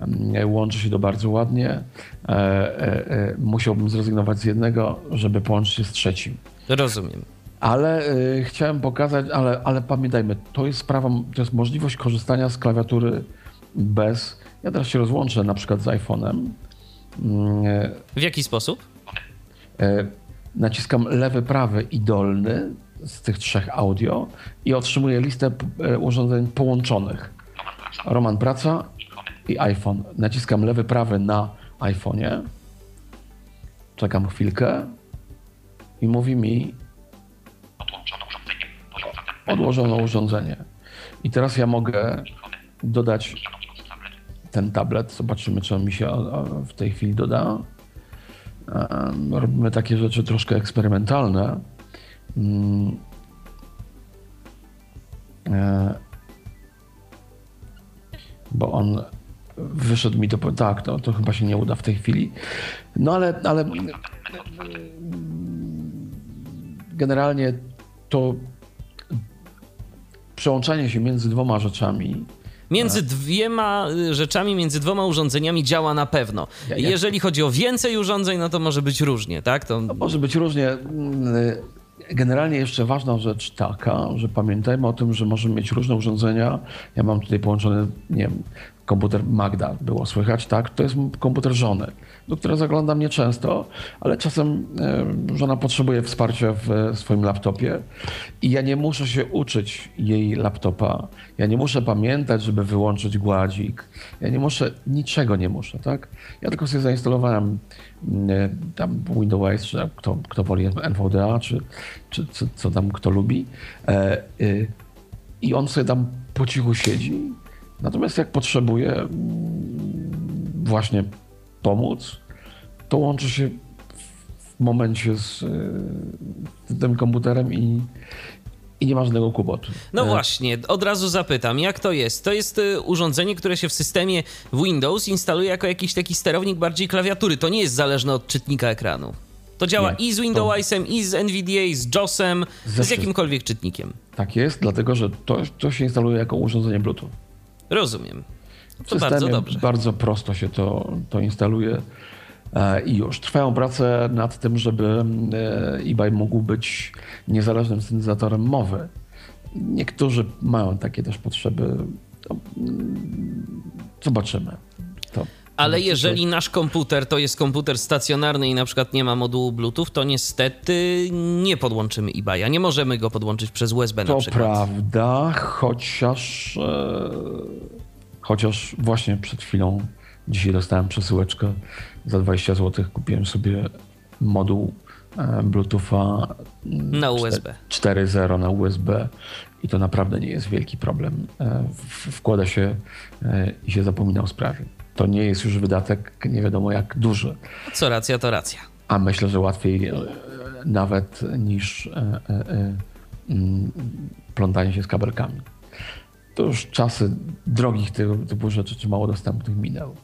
mm, łączy się to bardzo ładnie. E, e, e, musiałbym zrezygnować z jednego, żeby połączyć się z trzecim. Rozumiem. Ale y, chciałem pokazać, ale, ale pamiętajmy, to jest sprawa, to jest możliwość korzystania z klawiatury bez. Ja teraz się rozłączę na przykład z iPhone'em. Mm, W jaki sposób? Naciskam lewy, prawy i dolny z tych trzech audio i otrzymuję listę y, urządzeń połączonych. Roman Praca i iPhone. Naciskam lewy, prawy na iPhone'ie. Czekam chwilkę i mówi mi Odłączono urządzenie. Odłożono urządzenie. I teraz ja mogę dodać ten tablet. Zobaczymy, czy on mi się w tej chwili doda. Robimy takie rzeczy troszkę eksperymentalne. Mm. E, Bo on wyszedł mi to. Tak, to, to chyba się nie uda w tej chwili. No ale, ale generalnie to przełączanie się między dwoma rzeczami Między dwiema y, rzeczami, między dwoma urządzeniami działa na pewno. Ja- ja- Jeżeli chodzi o więcej urządzeń, no to może być różnie, tak? To może być różnie. Mm, Generalnie jeszcze ważna rzecz taka, że pamiętajmy o tym, że możemy mieć różne urządzenia. Ja mam tutaj połączony, nie wiem, komputer Magda, było słychać, tak? To jest komputer żony, do którego zaglądam nieczęsto, ale czasem e, żona potrzebuje wsparcia w swoim laptopie i ja nie muszę się uczyć jej laptopa. Ja nie muszę pamiętać, żeby wyłączyć gładzik. Ja nie muszę, niczego nie muszę, tak? Ja tylko sobie zainstalowałem mm, tam Windows, czy kto, kto woli NVDA, czy, czy co, co tam kto lubi. E, y, I on sobie tam po cichu siedzi. Natomiast jak potrzebuje mm, właśnie pomóc, to łączy się w momencie z, y, z tym komputerem i, i nie ma żadnego kłopotu. No właśnie, od razu zapytam, jak to jest? To jest y, urządzenie, które się w systemie Windows instaluje jako jakiś taki sterownik bardziej klawiatury. To nie jest zależne od czytnika ekranu. To działa Nie, i z to- Windowsem, i z NVDA, z JOSem, z jakimkolwiek czytnikiem. Tak jest, dlatego że to, to się instaluje jako urządzenie Bluetooth. Rozumiem. W To bardzo systemie dobrze. bardzo prosto się to, to instaluje e, i już. Trwają prace nad tym, żeby e, eBay mógł być niezależnym syntezatorem mowy. Niektórzy mają takie też potrzeby. To, mm, zobaczymy. To, Ale jeżeli nasz komputer to jest komputer stacjonarny i na przykład nie ma modułu Bluetooth, to niestety nie podłączymy eBaya. Nie możemy go podłączyć przez USB na To przykład. prawda, chociaż, e, chociaż właśnie przed chwilą dzisiaj dostałem przesyłeczkę za 20 zł. Kupiłem sobie moduł e, Bluetootha mm, Na USB. 4.0 na USB i to naprawdę nie jest wielki problem. E, Wkłada się e, i się zapomina o sprawie. to nie jest już wydatek nie wiadomo jak duży. Co racja, to racja. A myślę, że łatwiej nawet niż mm, plątanie się z kabelkami. To już czasy drogich tego typu rzeczy, czy mało dostępnych minęły.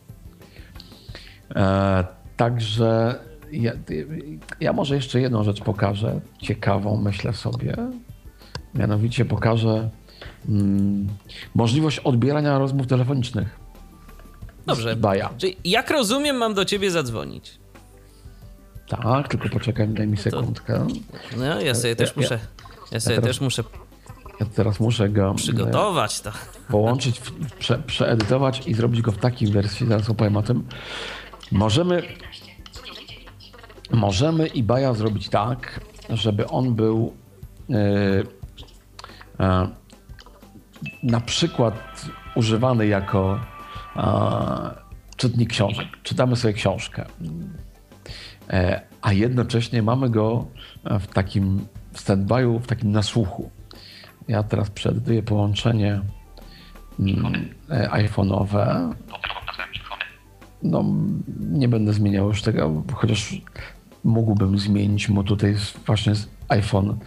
E, także ja, ja może jeszcze jedną rzecz pokażę, ciekawą myślę sobie. Mianowicie pokażę mm, możliwość odbierania rozmów telefonicznych. Dobrze. Baja. Czyli jak rozumiem, mam do ciebie zadzwonić. Tak, tylko poczekaj, daj mi sekundkę. No, ja sobie też ja- muszę. Ja sobie teraz- też muszę Ja teraz muszę go e, przygotować to. połączyć, prze, przeedytować i zrobić go w takiej wersji, zaraz opowiem o tym. Możemy, możemy Ibaja zrobić tak, żeby on był e, e, na przykład używany jako czytnik książek. Czytamy sobie książkę, a jednocześnie mamy go w takim stand-by'u, w takim nasłuchu. Ja teraz przeedytuję połączenie mm, e, iPhone'owe. No, nie będę zmieniał już tego, chociaż mógłbym zmienić mu tutaj właśnie z iPhone,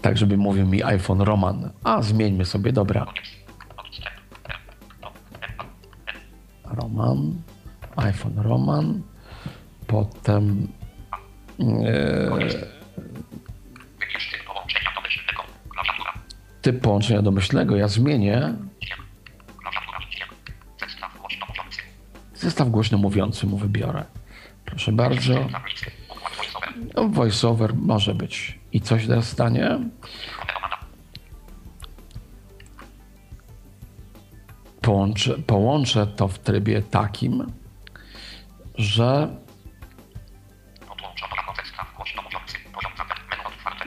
tak żeby mówił mi iPhone Roman. A, zmieńmy sobie, dobra. Roman, iPhone Roman, potem e, typ połączenia domyślnego. Ja zmienię. Zestaw głośno mówiący. mu wybiorę. Proszę bardzo. No, voiceover może być. I coś teraz stanie? Połączę, połączę to w trybie takim, że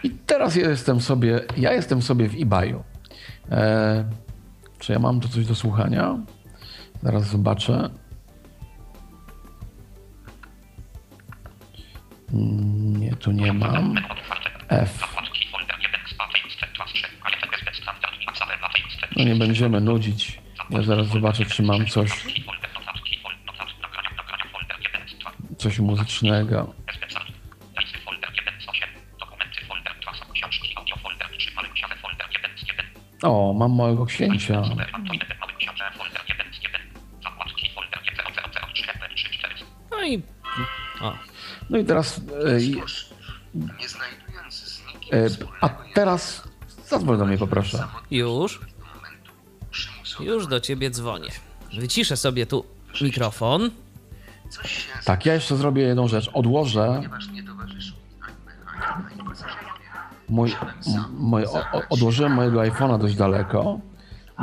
I teraz ja jestem sobie, ja jestem sobie w eBayu. E, czy ja mam tu coś do słuchania? Zaraz zobaczę. Mm, Nie, tu nie mam. F. Zakładki folder 1 z Patein Class 3. AFS standard i Maxaver Latein No nie będziemy nudzić. Ja zaraz zobaczę, czy mam coś, Folder notatki. Zakładki folder 1003 FR34. No i. O, No i teraz. E, i- nie znajdując z nikim e, a teraz zadzwoń do mnie, poproszę. już, już do ciebie dzwonię. Wyciszę sobie tu mikrofon. Coś się Tak, ja jeszcze zrobię jedną rzecz. Odłożę mój, m- mój, o, o- odłożyłem mojego iPhone'a dość daleko.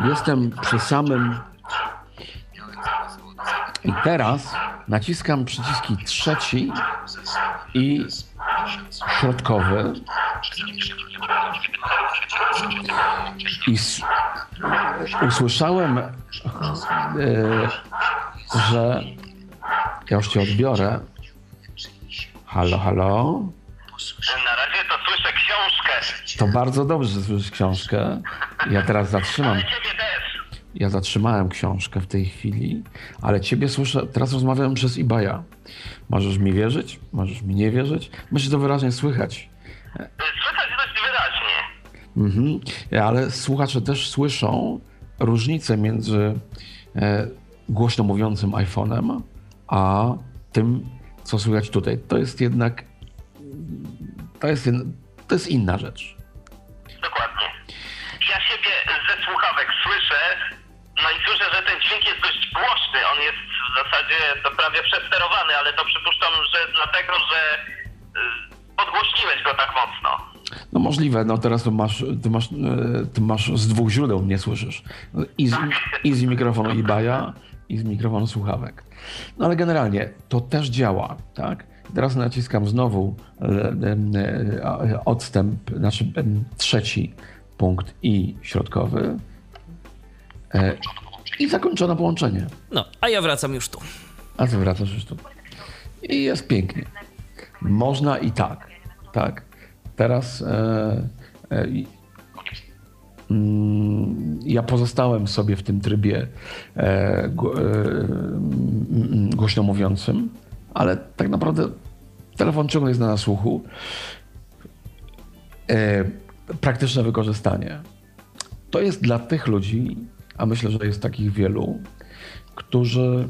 Jestem przy samym. I teraz naciskam przyciski trzeci i środkowy. I usłyszałem, e, że ja już cię odbiorę. Halo, halo. Na razie to słyszę To bardzo dobrze, że słyszysz książkę. Ja teraz zatrzymam. Ciebie też. Ja zatrzymałem książkę w tej chwili, ale ciebie słyszę, teraz rozmawiam przez eBaya. Możesz mi wierzyć, możesz mi nie wierzyć. Myślę, to wyraźnie słychać. Słychać dość wyraźnie. Mhm. Ale słuchacze też słyszą różnicę między e, głośno mówiącym iPhone'em, a tym, co słychać tutaj. To jest jednak to jest, to jest inna rzecz. Dokładnie. Ja siebie ze słuchawek słyszę, no i słyszę, że ten dźwięk jest dość głośny. On jest w zasadzie to prawie przesterowany, ale to przypuszczam, że dlatego, że y, podgłośniłeś go tak mocno. No możliwe, no teraz to masz, ty masz, e, ty masz z dwóch źródeł mnie słyszysz. I z, i z mikrofonu eBaya, i z mikrofonu słuchawek. No ale generalnie to też działa, tak? Teraz naciskam znowu e, e, e, odstęp, znaczy trzeci punkt i środkowy. I zakończono połączenie. No, a ja wracam już tu. A ty wracasz już tu. I jest pięknie. Można i tak. Tak. Teraz e, e, mm, Ja pozostałem sobie w tym trybie e, gło- głośno mówiącym, ale tak naprawdę telefon ciągle jest na nasłuchu. E, praktyczne wykorzystanie. To jest dla tych ludzi, a myślę, że jest takich wielu, którzy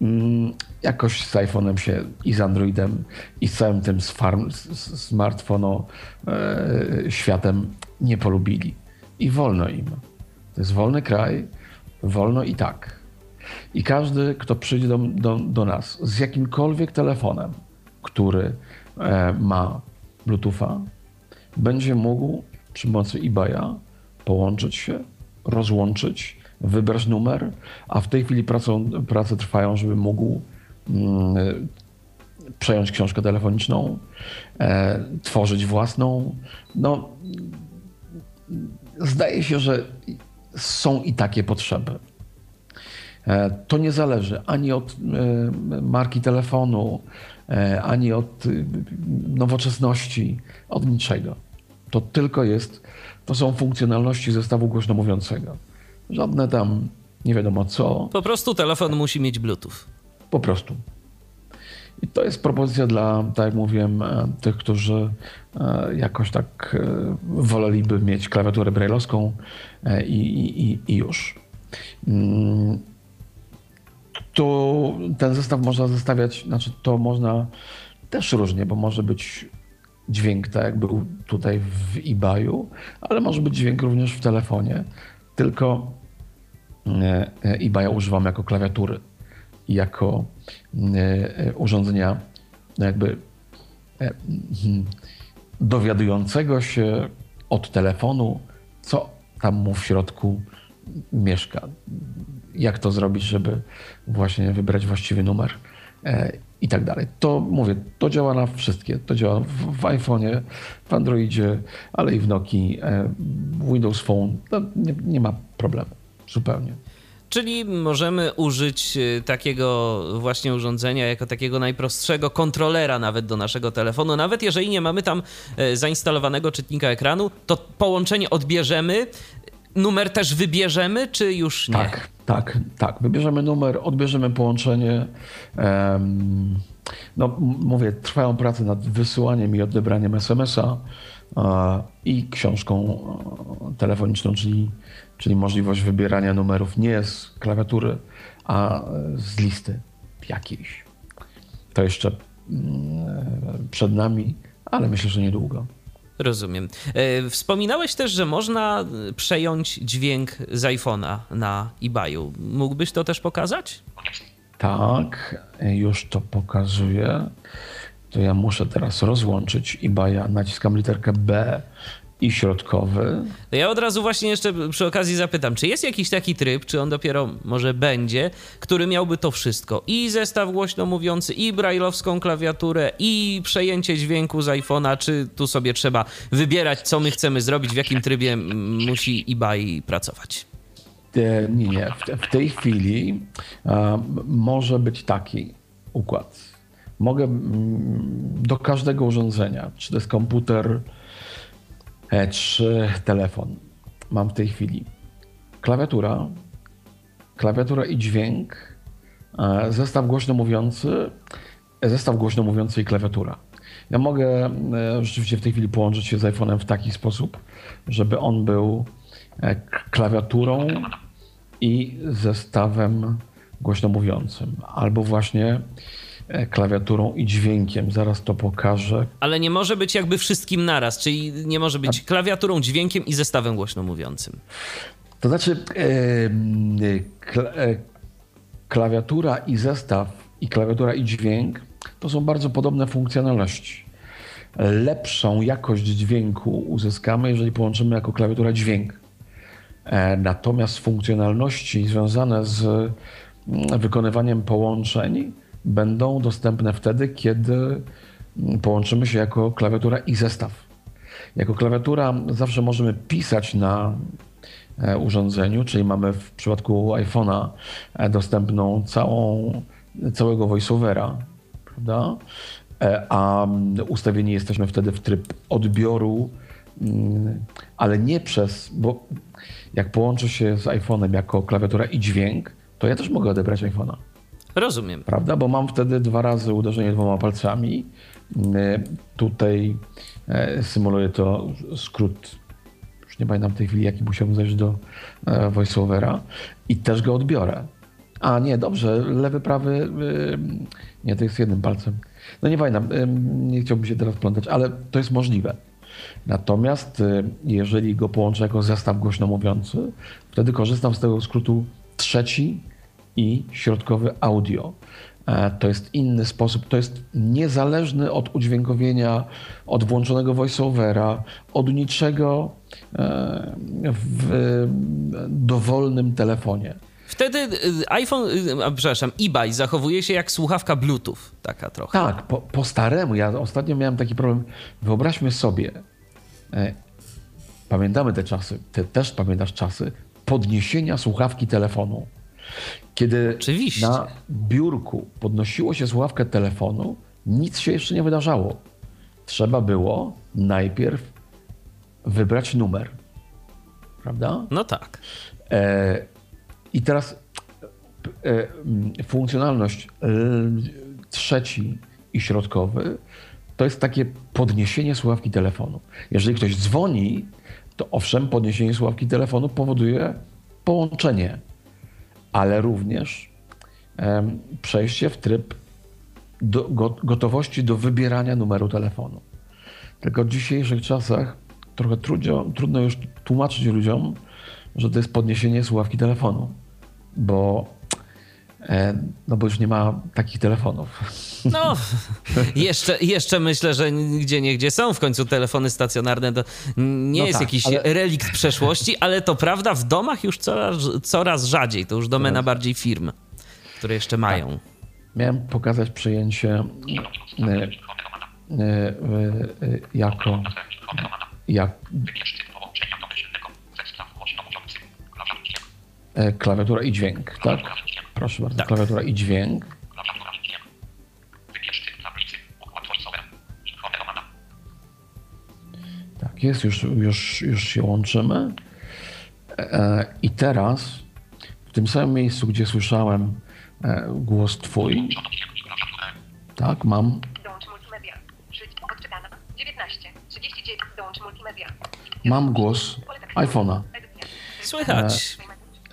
mm, jakoś z iPhone'em się i z Androidem i z całym tym smartfono e, światem nie polubili. I wolno im. To jest wolny kraj, wolno i tak. I każdy, kto przyjdzie do, do, do nas z jakimkolwiek telefonem, który e, ma Bluetootha, będzie mógł przy pomocy eBaya połączyć się, rozłączyć, wybrać numer, a w tej chwili pracą, prace trwają, żeby mógł mm, przejąć książkę telefoniczną, e, tworzyć własną. No, zdaje się, że są i takie potrzeby. E, To nie zależy ani od e, marki telefonu, e, ani od nowoczesności, od niczego. To tylko jest, to są funkcjonalności zestawu głośno mówiącego. Żadne tam nie wiadomo co, Po prostu telefon musi mieć Bluetooth. po prostu. I to jest propozycja dla, tak jak mówiłem, tych, którzy jakoś tak woleliby mieć klawiaturę brailleowską i, i, i- i już. Tu ten zestaw można zestawiać, znaczy to można też różnie, bo może być dźwięk tak jak był tutaj w eBayu, ale może być dźwięk również w telefonie, tylko e, e, eBaya używam jako klawiatury jako e, urządzenia no jakby mhm, dowiadującego się od telefonu, co tam mu w środku mieszka. Jak to zrobić, żeby właśnie wybrać właściwy numer e, i tak dalej. To mówię, to działa na wszystkie. To działa w, w iPhone'ie, w Androidzie, ale i w Nokii, e, Windows Phone. Nie, nie ma problemu. Zupełnie. Czyli możemy użyć y, takiego właśnie urządzenia jako takiego najprostszego kontrolera nawet do naszego telefonu. Nawet jeżeli nie mamy tam e, zainstalowanego czytnika ekranu, to połączenie odbierzemy, numer też wybierzemy, czy już nie? Tak, tak, tak. Wybierzemy numer, odbierzemy połączenie. Em, no, mówię, trwają prace nad wysyłaniem i odebraniem SMS-a i książką e, telefoniczną, czyli, czyli możliwość wybierania numerów nie z klawiatury, a z listy jakiejś. To jeszcze mm, przed nami, ale myślę, że niedługo. Rozumiem. E, Wspominałeś też, że można przejąć dźwięk z iPhone'a na eBayu. Mógłbyś to też pokazać? Tak, już to pokazuję. To ja muszę teraz rozłączyć eBaya. Naciskam literkę B i środkowy. To ja od razu właśnie jeszcze przy okazji zapytam, czy jest jakiś taki tryb, czy on dopiero może będzie, który miałby to wszystko? I zestaw głośno mówiący, i brailleowską klawiaturę, i przejęcie dźwięku z iPhone'a, czy tu sobie trzeba wybierać, co my chcemy zrobić, w jakim trybie musi eBay pracować? E, Nie, nie. W, w tej chwili może być taki układ. Mogę mm, do każdego urządzenia, czy to jest komputer, czy telefon, mam w tej chwili klawiatura, klawiatura i dźwięk, e, zestaw głośno mówiący, e, zestaw głośno mówiący i klawiatura. Ja mogę e, rzeczywiście w tej chwili połączyć się z iPhone'em w taki sposób, żeby on był e, klawiaturą i zestawem głośno mówiącym, albo właśnie e, klawiaturą i dźwiękiem. Zaraz to pokażę. Ale nie może być jakby wszystkim naraz, czyli nie może być klawiaturą, dźwiękiem i zestawem głośno mówiącym. To znaczy, e, kla, e, klawiatura i zestaw, i klawiatura i dźwięk to są bardzo podobne funkcjonalności. Lepszą jakość dźwięku uzyskamy, jeżeli połączymy jako klawiatura dźwięk. E, Natomiast funkcjonalności związane z mm, wykonywaniem połączeń będą dostępne wtedy, kiedy mm, połączymy się jako klawiatura i zestaw. Jako klawiatura zawsze możemy pisać na e, urządzeniu, czyli mamy w przypadku iPhone'a e, dostępną całą, całego voiceovera, prawda? E, A mm, ustawieni jesteśmy wtedy w tryb odbioru mm, ale nie przez, bo jak połączę się z iPhone'em jako klawiatura i dźwięk, to ja też mogę odebrać iPhone'a Rozumiem. prawda? Bo mam wtedy dwa razy uderzenie dwoma palcami. E, Tutaj e, symuluje to skrót, już nie pamiętam w tej chwili, jaki musiałbym zejść do e, voiceovera i też go odbiorę. A nie, dobrze, lewy, prawy, nie, to jest jednym palcem. No nie pamiętam, nie chciałbym się teraz plątać, ale to jest możliwe. Natomiast jeżeli go połączę jako zestaw głośno mówiący, wtedy korzystam z tego skrótu trzeci i środkowy audio. E, To jest inny sposób, to jest niezależny od udźwiękowienia, od włączonego voiceovera, od niczego e, w dowolnym telefonie. Wtedy iPhone, przepraszam, eBay zachowuje się jak słuchawka Bluetooth, taka trochę. Tak, po, po staremu. Ja ostatnio miałem taki problem. Wyobraźmy sobie, e, pamiętamy te czasy, ty też pamiętasz czasy podniesienia słuchawki telefonu. Kiedy Oczywiście. na biurku podnosiło się słuchawkę telefonu, nic się jeszcze nie wydarzało. Trzeba było najpierw wybrać numer. Prawda? No tak. E, I teraz e, funkcjonalność l, trzeci i środkowy to jest takie podniesienie słuchawki telefonu. Jeżeli ktoś dzwoni, to owszem, podniesienie słuchawki telefonu powoduje połączenie, ale również przejście w tryb do, go, gotowości do wybierania numeru telefonu. Tylko w dzisiejszych czasach trochę trudno, już tłumaczyć ludziom, że to jest podniesienie słuchawki telefonu, bo, no bo już nie ma takich telefonów. No, jeszcze, jeszcze myślę, że gdzie niegdzie są w końcu telefony stacjonarne. To nie No jest tak, jakiś ale- relikt przeszłości, ale to prawda, w domach już coraz, coraz rzadziej. To już domena bardziej firm, które jeszcze mają. Miałem pokazać przejęcie e, e, e, e, jako, jak e, klawiatura i dźwięk, tak? Proszę bardzo, Tak. klawiatura i dźwięk. Klawiatura dźwięk. Wybierz typ tablicy. Układ voiceover. Ikony Romana. Tak, jest, już, już, już się łączymy. E, I teraz w tym samym miejscu, gdzie słyszałem e, głos twój, tak, mam, Dołącz multimedia. Przycisk odczytana. 19. 39. Dołącz multimedia. mam głos iPhone'a. Słychać.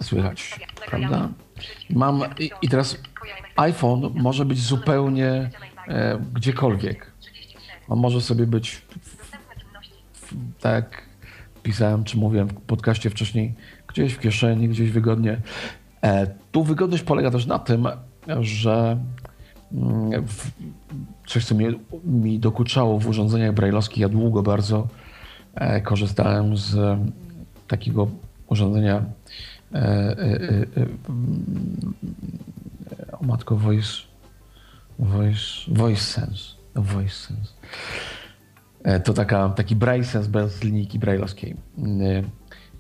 Słychać, prawda? Mam i, i teraz iPhone może być zupełnie e, gdziekolwiek. On może sobie być, w, czynności. tak pisałem, czy mówiłem w podcaście wcześniej, gdzieś w kieszeni, gdzieś wygodnie. E, tu wygodność polega też na tym, że mm, w, coś, co mi, mi dokuczało w urządzeniach brajlowskich, ja długo bardzo e, korzystałem z e, takiego urządzenia o matko Voice Voice, voice Sense Voice Sense E, to taka, taki braille sense bez linijki brailleowskiej.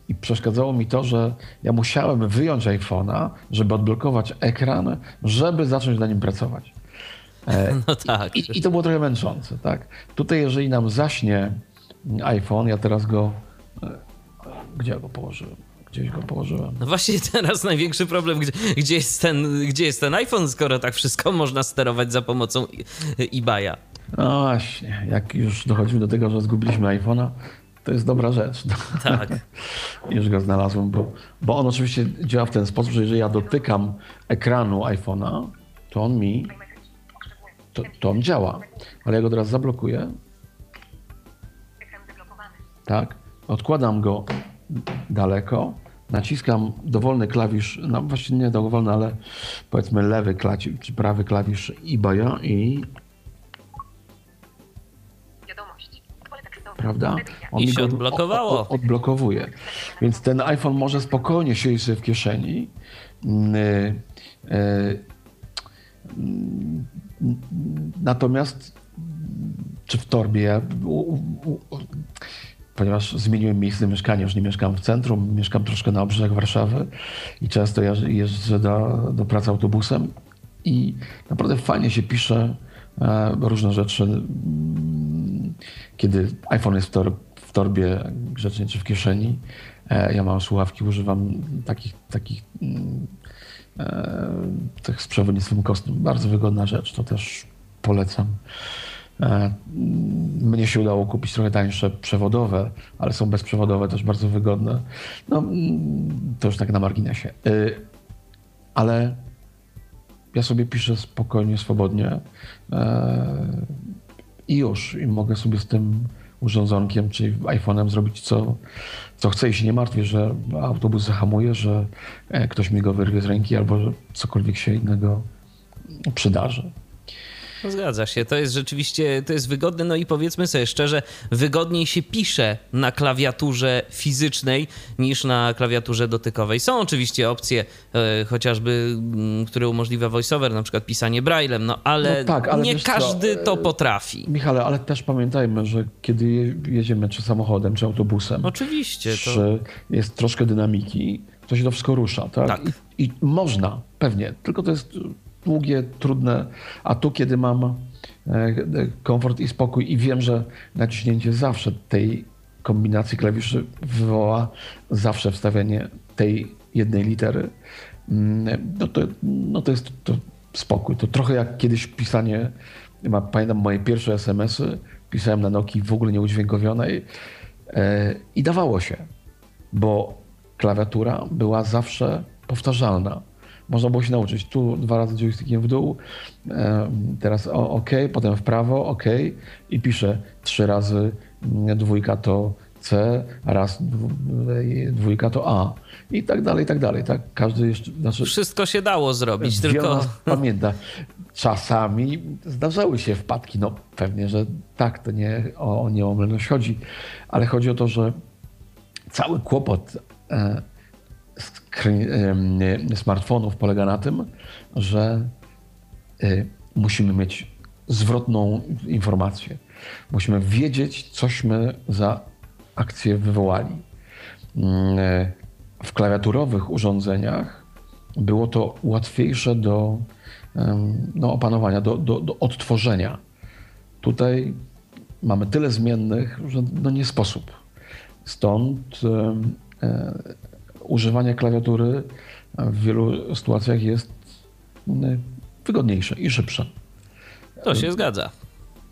I przeszkadzało mi to, że ja musiałem wyjąć iPhone'a, żeby odblokować ekran, żeby zacząć na nim pracować. E, No tak. I, I to było trochę męczące, tak? Tutaj, jeżeli nam zaśnie iPhone, ja teraz go. e, Gdzie ja go położyłem? Gdzieś go położyłem. No właśnie teraz największy problem, gdzie, gdzie, jest ten, gdzie jest ten iPhone, skoro tak wszystko można sterować za pomocą i- eBaya. No właśnie, jak już dochodzimy do tego, że zgubiliśmy iPhone'a, to jest dobra rzecz. Tak. już go znalazłem, bo, bo on oczywiście działa w ten sposób, że jeżeli ja dotykam ekranu iPhone'a, to on mi, to, to on działa. Ale ja go teraz zablokuję, tak, odkładam go daleko, naciskam dowolny klawisz, no właściwie nie dowolny, ale powiedzmy lewy klawisz, czy prawy klawisz eBaya i prawda? Edycja. I mi się go odblokowało. o- o- Odblokowuje. Więc ten iPhone może spokojnie siedzieć sobie w kieszeni. Mm, y, y, mm, Natomiast czy w torbie, ponieważ zmieniłem miejsce mieszkania, już nie mieszkam w centrum, mieszkam troszkę na obrzeżach Warszawy i często jeżdżę, do, do pracy autobusem i naprawdę fajnie się pisze e, różne rzeczy, kiedy iPhone jest w, tor, w torbie grzecznie czy w kieszeni. E, Ja mam słuchawki, używam takich, takich e, tych z przewodnictwem kostnym. Bardzo wygodna rzecz, to też polecam. E, Mnie się udało kupić trochę tańsze przewodowe, ale są bezprzewodowe, też bardzo wygodne. No, mm, to już tak na marginesie. E, Ale ja sobie piszę spokojnie, swobodnie e, i już. I mogę sobie z tym urządzonkiem, czyli iPhone'em zrobić co, co chcę i się nie martwię, że autobus zahamuje, że ktoś mi go wyrwie z ręki albo że cokolwiek się innego przydarzy. No, Zgadza się, to jest rzeczywiście, to jest wygodne, no i powiedzmy sobie szczerze, wygodniej się pisze na klawiaturze fizycznej niż na klawiaturze dotykowej. Są oczywiście opcje, e, chociażby, m, które umożliwia voiceover, na przykład pisanie braillem, no ale, No tak, ale nie wiesz co, każdy to e, potrafi. Michale, ale też pamiętajmy, że kiedy je- jedziemy czy samochodem, czy autobusem, Oczywiście, to czy jest troszkę dynamiki, to się to wszystko rusza, tak? Tak. I, I można, pewnie, tylko to jest długie, trudne, a tu kiedy mam e, komfort i spokój i wiem, że naciśnięcie zawsze tej kombinacji klawiszy wywoła zawsze wstawianie tej jednej litery, mm, no to, no to jest to spokój. To trochę jak kiedyś pisanie, pamiętam moje pierwsze SMS-y, pisałem na Nokii w ogóle nieudźwiękowionej e, i dawało się bo klawiatura była zawsze powtarzalna. Można było się nauczyć tu dwa razy joystickiem w dół, em, teraz OK, potem w prawo, OK i piszę trzy razy mm, dwójka to C, raz dwójka to A i tak dalej, i tak dalej. Tak? Każdy jeszcze, znaczy, wszystko się dało zrobić, tylko pamięta. Czasami zdarzały się wpadki. No pewnie, że tak, to nie o, o nieomylność chodzi, ale chodzi o to, że cały kłopot e, e, smartfonów polega na tym, że e, musimy mieć zwrotną informację. Musimy wiedzieć, cośmy za akcję wywołali. Mm, e, W klawiaturowych urządzeniach było to łatwiejsze do no, opanowania, do, do, do odtworzenia. Tutaj mamy tyle zmiennych, że no nie sposób. Stąd e, używanie klawiatury w wielu sytuacjach jest m, wygodniejsze i szybsze. to się zgadza.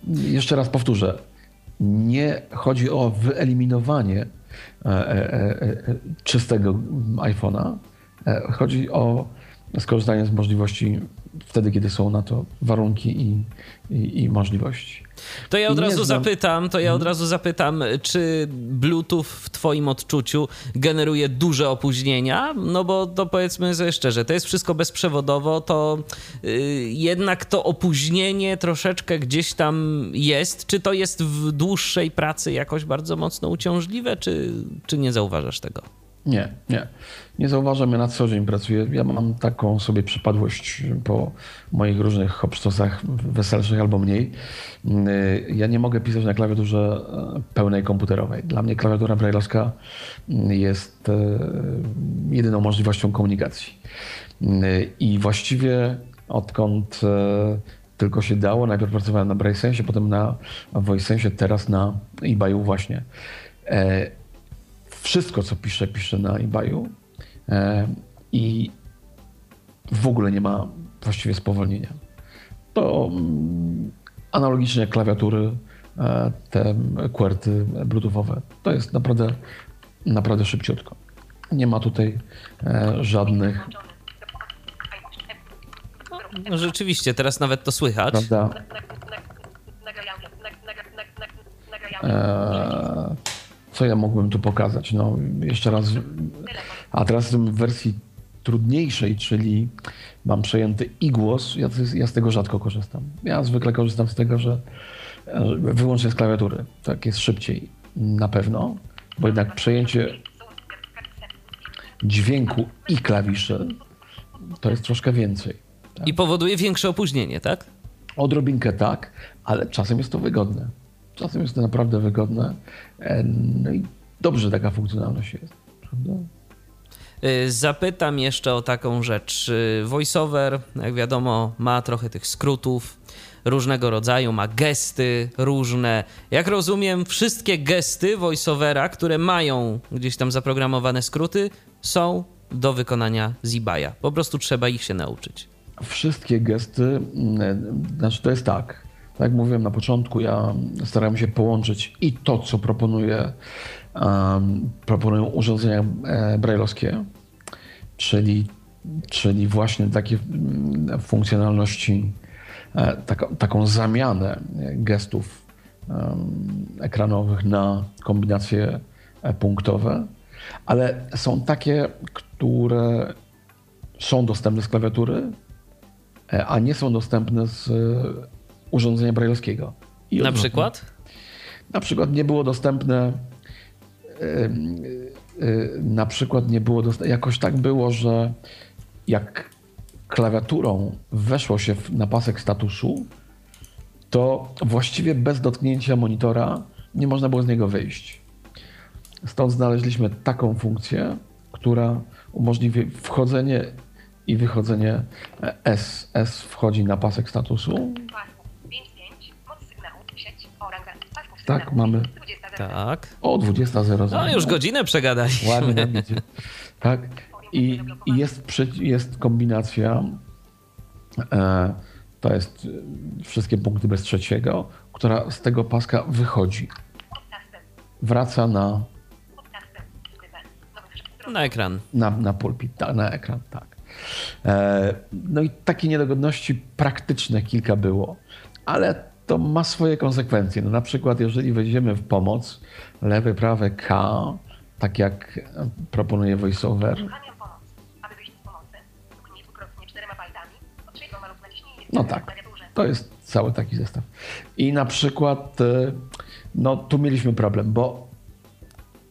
Jeszcze raz powtórzę. Nie chodzi o wyeliminowanie e, e, e, czystego iPhone'a. Chodzi o skorzystanie z możliwości wtedy, kiedy są na to warunki i, i, i możliwości. To ja od Nie razu znam- zapytam, to ja od razu zapytam, czy Bluetooth w twoim odczuciu generuje duże opóźnienia? No bo to powiedzmy sobie szczerze, to jest wszystko bezprzewodowo, to y, jednak to opóźnienie troszeczkę gdzieś tam jest. Czy to jest w dłuższej pracy jakoś bardzo mocno uciążliwe, czy, czy nie zauważasz tego? Nie, nie. Nie zauważam, ja na co dzień pracuję. Ja mam taką sobie przypadłość po moich różnych hopsztosach weselszych albo mniej. Yy, Ja nie mogę pisać na klawiaturze e, pełnej komputerowej. Dla mnie klawiatura brailleowska mm, jest e, jedyną możliwością komunikacji. Yy, I właściwie odkąd e, tylko się dało, najpierw pracowałem na BrailleSense, potem na VoiceSense, teraz na eBayu właśnie. E, wszystko, co piszę, piszę na eBayu e, i w ogóle nie ma właściwie spowolnienia. To mm, analogicznie jak klawiatury, e, te QWERTY bluetoothowe. To jest naprawdę, naprawdę szybciutko. Nie ma tutaj e, żadnych, No rzeczywiście, teraz nawet to słychać. prawda, e, co ja mógłbym tu pokazać? No, jeszcze raz. A teraz w wersji trudniejszej, czyli mam przejęty i głos, ja, ja z tego rzadko korzystam. Ja zwykle korzystam z tego, że e, wyłącznie z klawiatury. Tak jest szybciej na pewno, bo jednak przejęcie dźwięku i klawiszy to jest troszkę więcej. I powoduje większe opóźnienie, tak? Odrobinkę tak, ale czasem jest to wygodne. Czasem jest to naprawdę wygodne. E, No i dobrze taka funkcjonalność jest. Prawda? Y, Zapytam jeszcze o taką rzecz. Y, VoiceOver, jak wiadomo, ma trochę tych skrótów różnego rodzaju, ma gesty różne. Jak rozumiem, wszystkie gesty VoiceOvera, które mają gdzieś tam zaprogramowane skróty, są do wykonania z eBaya. Po prostu trzeba ich się nauczyć. Wszystkie gesty, mm, znaczy to jest tak. Tak jak mówiłem na początku, ja starałem się połączyć i to, co proponuje, um, proponują urządzenia e, brajlowskie, czyli, czyli właśnie takie mm, funkcjonalności, e, taką, zamianę gestów em, ekranowych na kombinacje e, punktowe, ale są takie, które są dostępne z klawiatury, a nie są dostępne z urządzenia brajlowskiego. I Na odwrotnie. przykład? Na przykład nie było dostępne. y, Na przykład nie było dostępne. Jakoś tak było, że jak klawiaturą weszło się w- na pasek statusu, to właściwie bez dotknięcia monitora nie można było z niego wyjść. Stąd znaleźliśmy taką funkcję, która umożliwi wchodzenie i wychodzenie e, S. S wchodzi na pasek statusu. Tak, sygnału. mamy. 20 Tak. O 20.00. No już godzinę przegadaliśmy. Ładnie nam idzie. Tak. I, i jest, jest kombinacja, e, to jest e, wszystkie punkty bez trzeciego, która z tego paska wychodzi. Wraca na. Na ekran. na, na pulpit, ta- na ekran, tak. E, no i takie niedogodności praktyczne kilka było, ale to ma swoje konsekwencje. No na przykład, jeżeli wejdziemy w pomoc, lewy, prawy K, tak jak proponuje VoiceOver, No tak, to jest cały taki zestaw. I na przykład, e, no tu mieliśmy problem, bo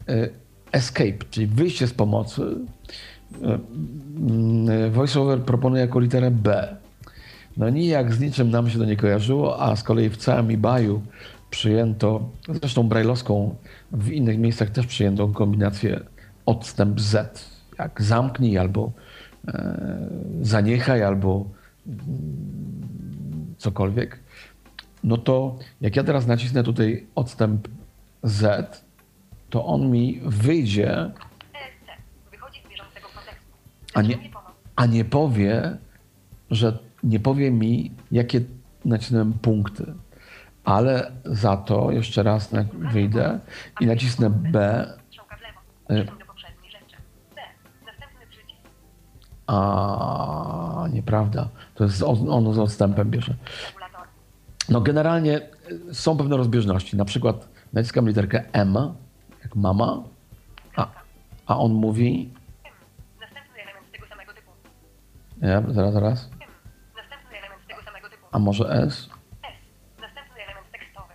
e, escape, czyli wyjście z pomocy, mm, VoiceOver proponuje jako literę B. No nijak z niczym nam się to nie kojarzyło, a z kolei w całym eBayu przyjęto, zresztą brajlowską, w innych miejscach też przyjęto kombinację odstęp Z. Jak zamknij albo e, zaniechaj, albo cokolwiek, no to jak ja teraz nacisnę tutaj odstęp Z, to on mi wyjdzie, a nie, pomoc. a nie powie, że nie powie mi, jakie nacisnąłem punkty. Ale za to jeszcze raz wyjdę i nacisnę B. E. A nieprawda. To jest on, on z odstępem bierze. No generalnie y, są pewne rozbieżności. Na przykład naciskam literkę M, jak mama, a, a on mówi, M. Następny element tego samego typu. nie, zaraz, zaraz, M. Następny element tego samego typu. A może S? S. Następny element tekstowy.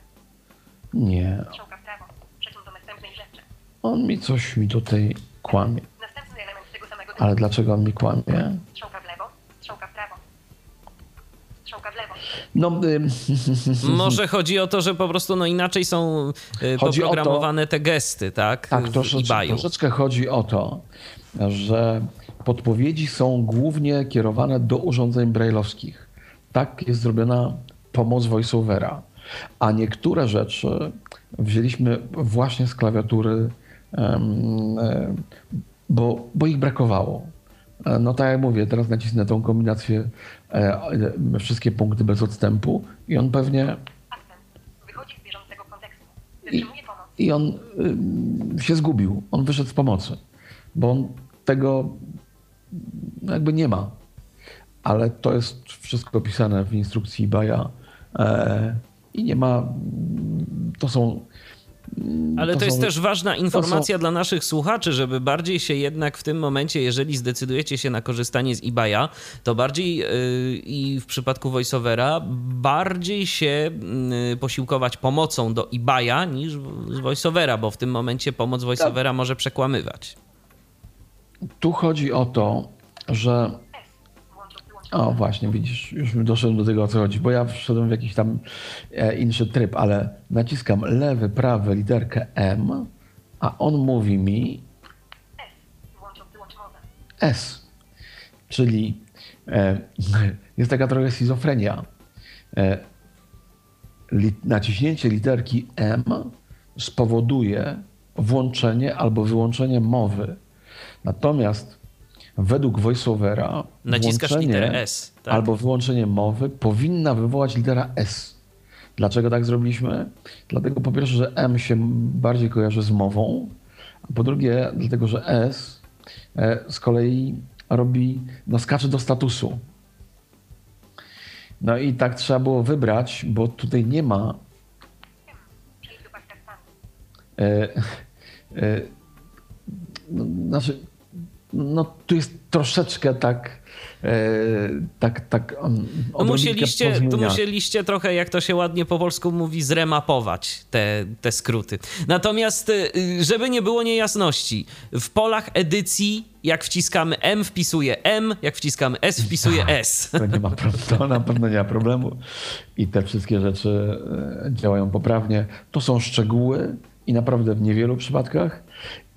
Nie, Strzałka w prawo. Przesuń do następnej rzeczy. on mi coś mi tutaj kłamie. Następny element tego samego typu. Ale dlaczego on mi kłamie? Strzałka w lewo. Strzałka w prawo. Strzałka w lewo. No, y, Może chodzi o to, że po prostu no inaczej są y, Chodzi o to- poprogramowane te gesty, tak? tak, troszeczkę, troszeczkę chodzi o to, że podpowiedzi są głównie kierowane do urządzeń brailleowskich. Tak jest zrobiona pomoc voiceovera. A niektóre rzeczy wzięliśmy właśnie z klawiatury, bo, bo ich brakowało. E, No tak jak mówię, teraz nacisnę tą kombinację e, e, wszystkie punkty bez odstępu i on pewnie. Wychodzi z bieżącego kontekstu. Zatrzymuje pomoc. i on się zgubił. On wyszedł z pomocy, bo on tego jakby nie ma. Ale to jest wszystko opisane w instrukcji Baja e, i nie ma. To są. Ale to, to jest są- też ważna informacja dla naszych słuchaczy, żeby bardziej się jednak w tym momencie, jeżeli zdecydujecie się na korzystanie z eBaya, to bardziej yy, i w przypadku VoiceOvera bardziej się yy, posiłkować pomocą do eBaya niż z VoiceOvera, bo w tym momencie pomoc VoiceOvera może przekłamywać. Tu chodzi o to, że O, właśnie, widzisz, już doszedłem do tego, o co chodzi, bo ja wszedłem w jakiś tam e, inny tryb, ale naciskam lewy, prawy, literkę M, a on mówi mi, S. S. Czyli e, jest taka trochę schizofrenia. E, li, naciśnięcie literki M spowoduje włączenie albo wyłączenie mowy. Natomiast według voiceovera Naciskasz włączenie literę S, tak? albo wyłączenie mowy powinna wywołać litera S. Dlaczego tak zrobiliśmy? Dlatego po pierwsze, że M się bardziej kojarzy z mową, a po drugie, dlatego, że S e, z kolei robi, no skacze do statusu. No i tak trzeba było wybrać, bo tutaj nie ma e, e, no, znaczy, no tu jest troszeczkę tak, e, tak, tak Tu odrobinkę musieliście, tu musieliście trochę, jak to się ładnie po polsku mówi, zremapować te, te skróty. Natomiast, y, żeby nie było niejasności, w polach edycji, jak wciskamy M, wpisuje M, jak wciskamy S, wpisuje S. To, nie ma, to na pewno nie ma problemu. I te wszystkie rzeczy e, działają poprawnie. To są szczegóły i naprawdę w niewielu przypadkach.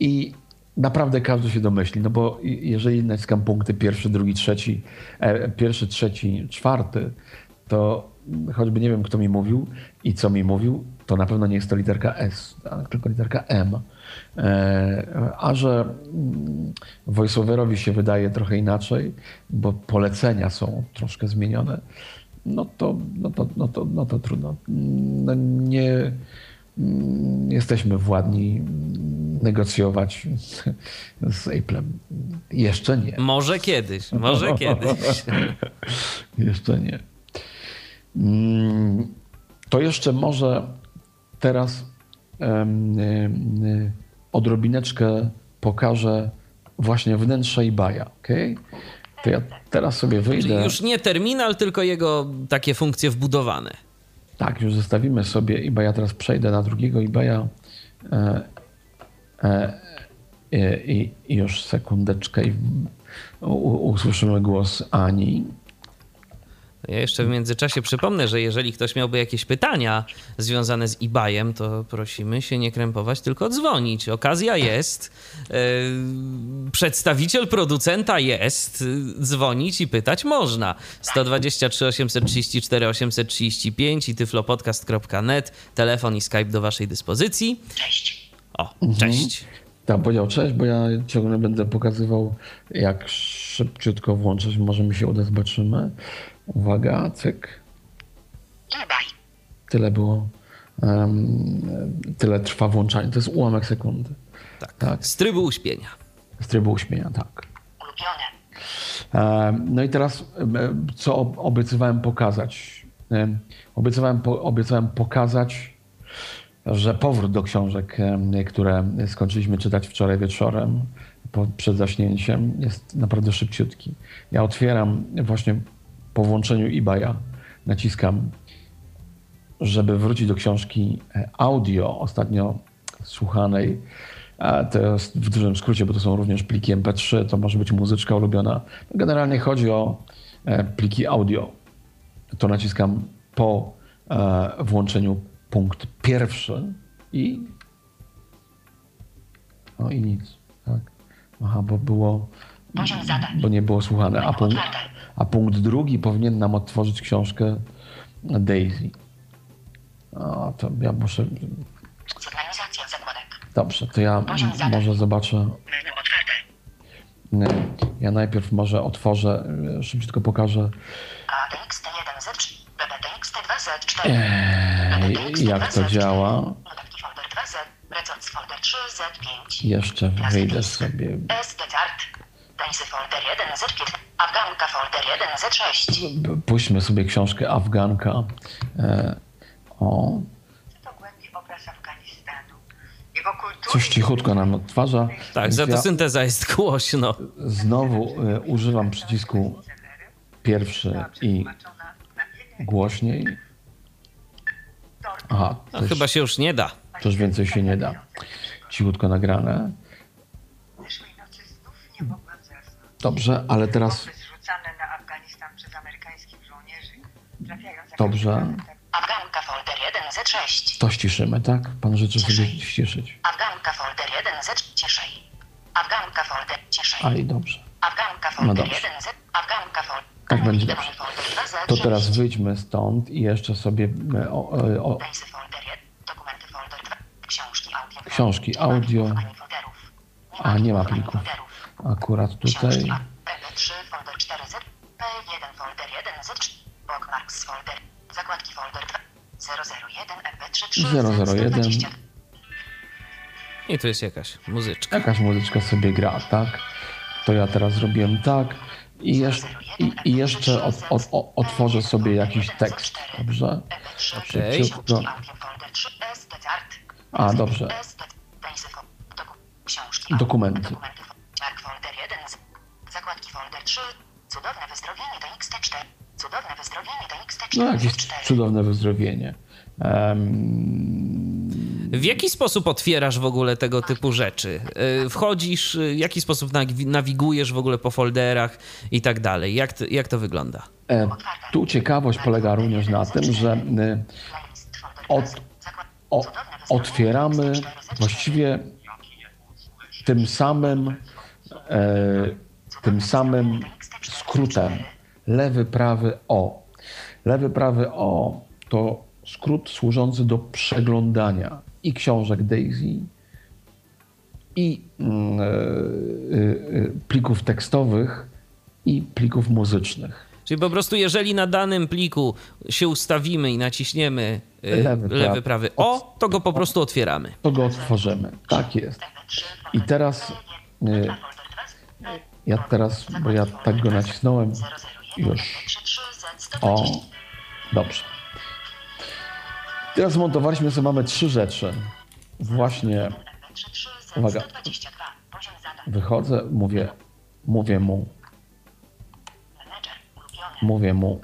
I naprawdę każdy się domyśli. No bo jeżeli naciskam punkty pierwszy, drugi, trzeci, e, pierwszy, trzeci, czwarty, to choćby nie wiem, kto mi mówił i co mi mówił, to na pewno nie jest to literka S, tylko literka M. E, A że mm, voiceoverowi się wydaje trochę inaczej, bo polecenia są troszkę zmienione, no to, no to, no to, no to trudno. No nie mm, jesteśmy władni mm, negocjować z Apple'em. Jeszcze nie. Może kiedyś, może kiedyś. Jeszcze nie. Mm, To jeszcze może teraz odrobineczkę pokażę właśnie wnętrze eBaya, ok? To ja teraz sobie wyjdę. Czyli już nie terminal, tylko jego takie funkcje wbudowane. Tak, już zostawimy sobie eBaya. Teraz przejdę na drugiego eBaya. E, e, e, I i już sekundeczkę i u- usłyszymy głos Ani. Ja jeszcze w międzyczasie przypomnę, że jeżeli ktoś miałby jakieś pytania związane z eBayem, to prosimy się nie krępować, tylko dzwonić. Okazja jest, yy, przedstawiciel producenta jest, dzwonić i pytać można. 123 834 835 i tyflopodcast.net, telefon i Skype do waszej dyspozycji. Cześć. O, cześć. Tam powiedział cześć, bo ja ciągle będę pokazywał, jak szybciutko włączyć. Może mi się uda, zobaczymy. Uwaga, cyk. Tyle było. em, tyle trwa włączanie. To jest ułamek sekundy. Tak. Tak. Z trybu uśpienia. Z trybu uśmienia, tak. Ulubione. No i teraz, co ob- obiecywałem pokazać? Em, Obiecywałem, po, obiecałem pokazać, że powrót do książek, które skończyliśmy czytać wczoraj wieczorem po, przed zaśnięciem, jest naprawdę szybciutki. Ja otwieram właśnie po włączeniu eBaya, naciskam, żeby wrócić do książki e, audio, ostatnio słuchanej. A to jest w dużym skrócie, bo to są również pliki MP3, to może być muzyczka ulubiona. Generalnie chodzi o e, pliki audio. To naciskam po e, włączeniu punkt pierwszy i. O i nic. Tak. Aha, bo było. Bo nie było słuchane. A punkt. A punkt drugi powinien nam otworzyć książkę Daisy. A to ja muszę. Synchronizacja zakładek. Dobrze, to ja może zobaczę. Menu otwarte. Ja najpierw może otworzę, e, szybciutko pokażę, ADXT1Z3, BBTXT2Z4. e, jak to działa. Notatki folder 2Z, Recons folder 3Z5. Jeszcze wyjdę sobie. SD Art. Tańsy folder 1Z5. Afganka folder 1Z6. B- Puśćmy sobie książkę Afganka. E, O, To głębi obraz Afganistanu. Jego kultury. coś cichutko nam odtwarza. Tak, za to ja synteza jest głośno. znowu e, używam przycisku pierwszy i głośniej. Aha, coś, chyba się już nie da. coś więcej się nie da. Cichutko nagrane. Dobrze, ale teraz zrzucane na Afganistan przez amerykańskich żołnierzy. Dobrze. tak- Afganka folder 1Z6. to ściszymy, tak? Pan życzy sobie ściszyć. Afganka folder 1Z ciszej. Afganka folder ciszej. A i dobrze. Afganka folder No dobrze. 1 z. Afganka folder. Tak będzie dobrze. folder 2 z. To teraz 6. wyjdźmy stąd i jeszcze sobie e, o, e, o, Daj sobie folder 1. Dokumenty folder 2. Książki audio. Książki audio. A, nie ma plików. Akurat tutaj. Książki A, MP3 folder 4Z. P1 folder 1 z. Bookmarks folder. Zakładki folder 2. 001 MP3 3 001. 120. I tu jest jakaś muzyczka. Jakaś muzyczka sobie gra, tak? To ja teraz zrobiłem tak. I, jeszcze i, i jeszcze od, od, od, otworzę sobie jakiś tekst, dobrze? MP3 Okej. Szybciutko. Książki audio folder 3 S. Art. A, dobrze. Dokumenty. Dokumenty. Mark folder 1 z. Zakładki folder 3. Cudowne wyzdrowienie to XT4. Cudowne wyzdrowienie to XT4. No, jakieś 4. cudowne wyzdrowienie. Em, W jaki sposób otwierasz w ogóle tego typu rzeczy? Y, Wchodzisz, y, w jaki sposób nawi- nawigujesz w ogóle po folderach i tak dalej? Jak to, jak to wygląda? e, tu ciekawość polega również na tym, że e, od, o, otwieramy XT4 z. właściwie tym samym, e, tym samym skrótem. Lewy, prawy O. Lewy, prawy O to skrót służący do przeglądania i książek Daisy, i mm, e, e, e, plików tekstowych, i plików muzycznych. Czyli po prostu, jeżeli na danym pliku się ustawimy i naciśniemy Lewy, lewy, prawy. O, to go po prostu otwieramy. To go otworzymy. Tak jest. I teraz e, ja teraz, bo ja tak go nacisnąłem, już. O, dobrze. Teraz zmontowaliśmy sobie, mamy trzy rzeczy. Właśnie Uwaga. Wychodzę, mówię, mówię mu, mówię mu,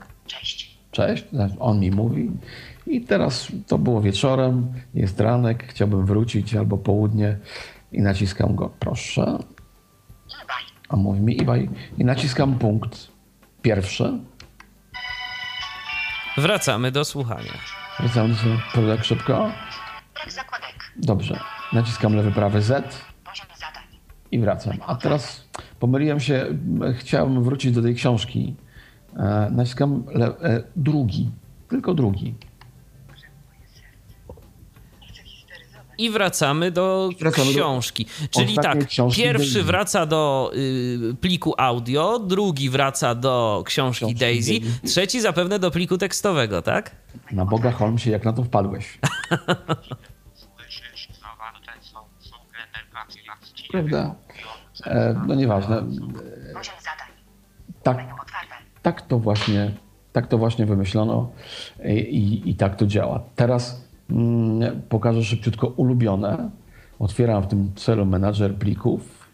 Cześć. on mi mówi. I teraz to było wieczorem, jest ranek, chciałbym wrócić albo południe i naciskam go, proszę. A mówi mi eBay i naciskam punkt pierwszy. Wracamy do słuchania. Wracam do sobie tak szybko. Brak zakładek. Dobrze. Naciskam lewy, prawy Z Poziom zadań. i wracam. A teraz pomyliłem się, chciałem wrócić do tej książki. E, naciskam le, e, drugi, tylko drugi. I wracamy do Wracamy do książki. Czyli ostatniej tak, książki pierwszy Daisy. wraca do y, pliku audio, drugi wraca do książki, Książki Daisy, Daisy. trzeci zapewne do pliku tekstowego, tak? Na Boga Holmesie, jak na to wpadłeś. Prawda? E, no nieważne. Poziom zadań. Tak, tak to właśnie, tak to właśnie wymyślono i, i, i tak to działa. Teraz pokażę szybciutko ulubione. Otwieram w tym celu menadżer plików.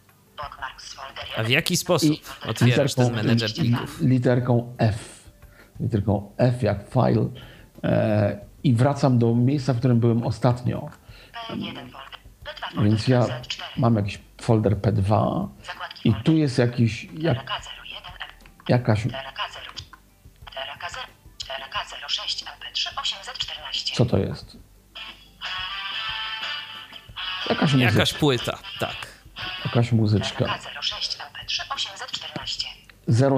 A w 1. jaki sposób otwierasz ten menedżer li- plików? literką F. Literką F jak file. E, I wracam do miejsca, w którym byłem ostatnio. P1 folder. P2 folder. Więc ja Z4. mam jakiś folder P2 Zakładki i tu jest jakiś, jak, TRK01 jakaś, TRK0. TRK0. TRK06 MP3 814. co to jest? Jakaś muzyczka. Jakaś płyta, tak. Jakaś muzyczka. TRK06 MP3 814.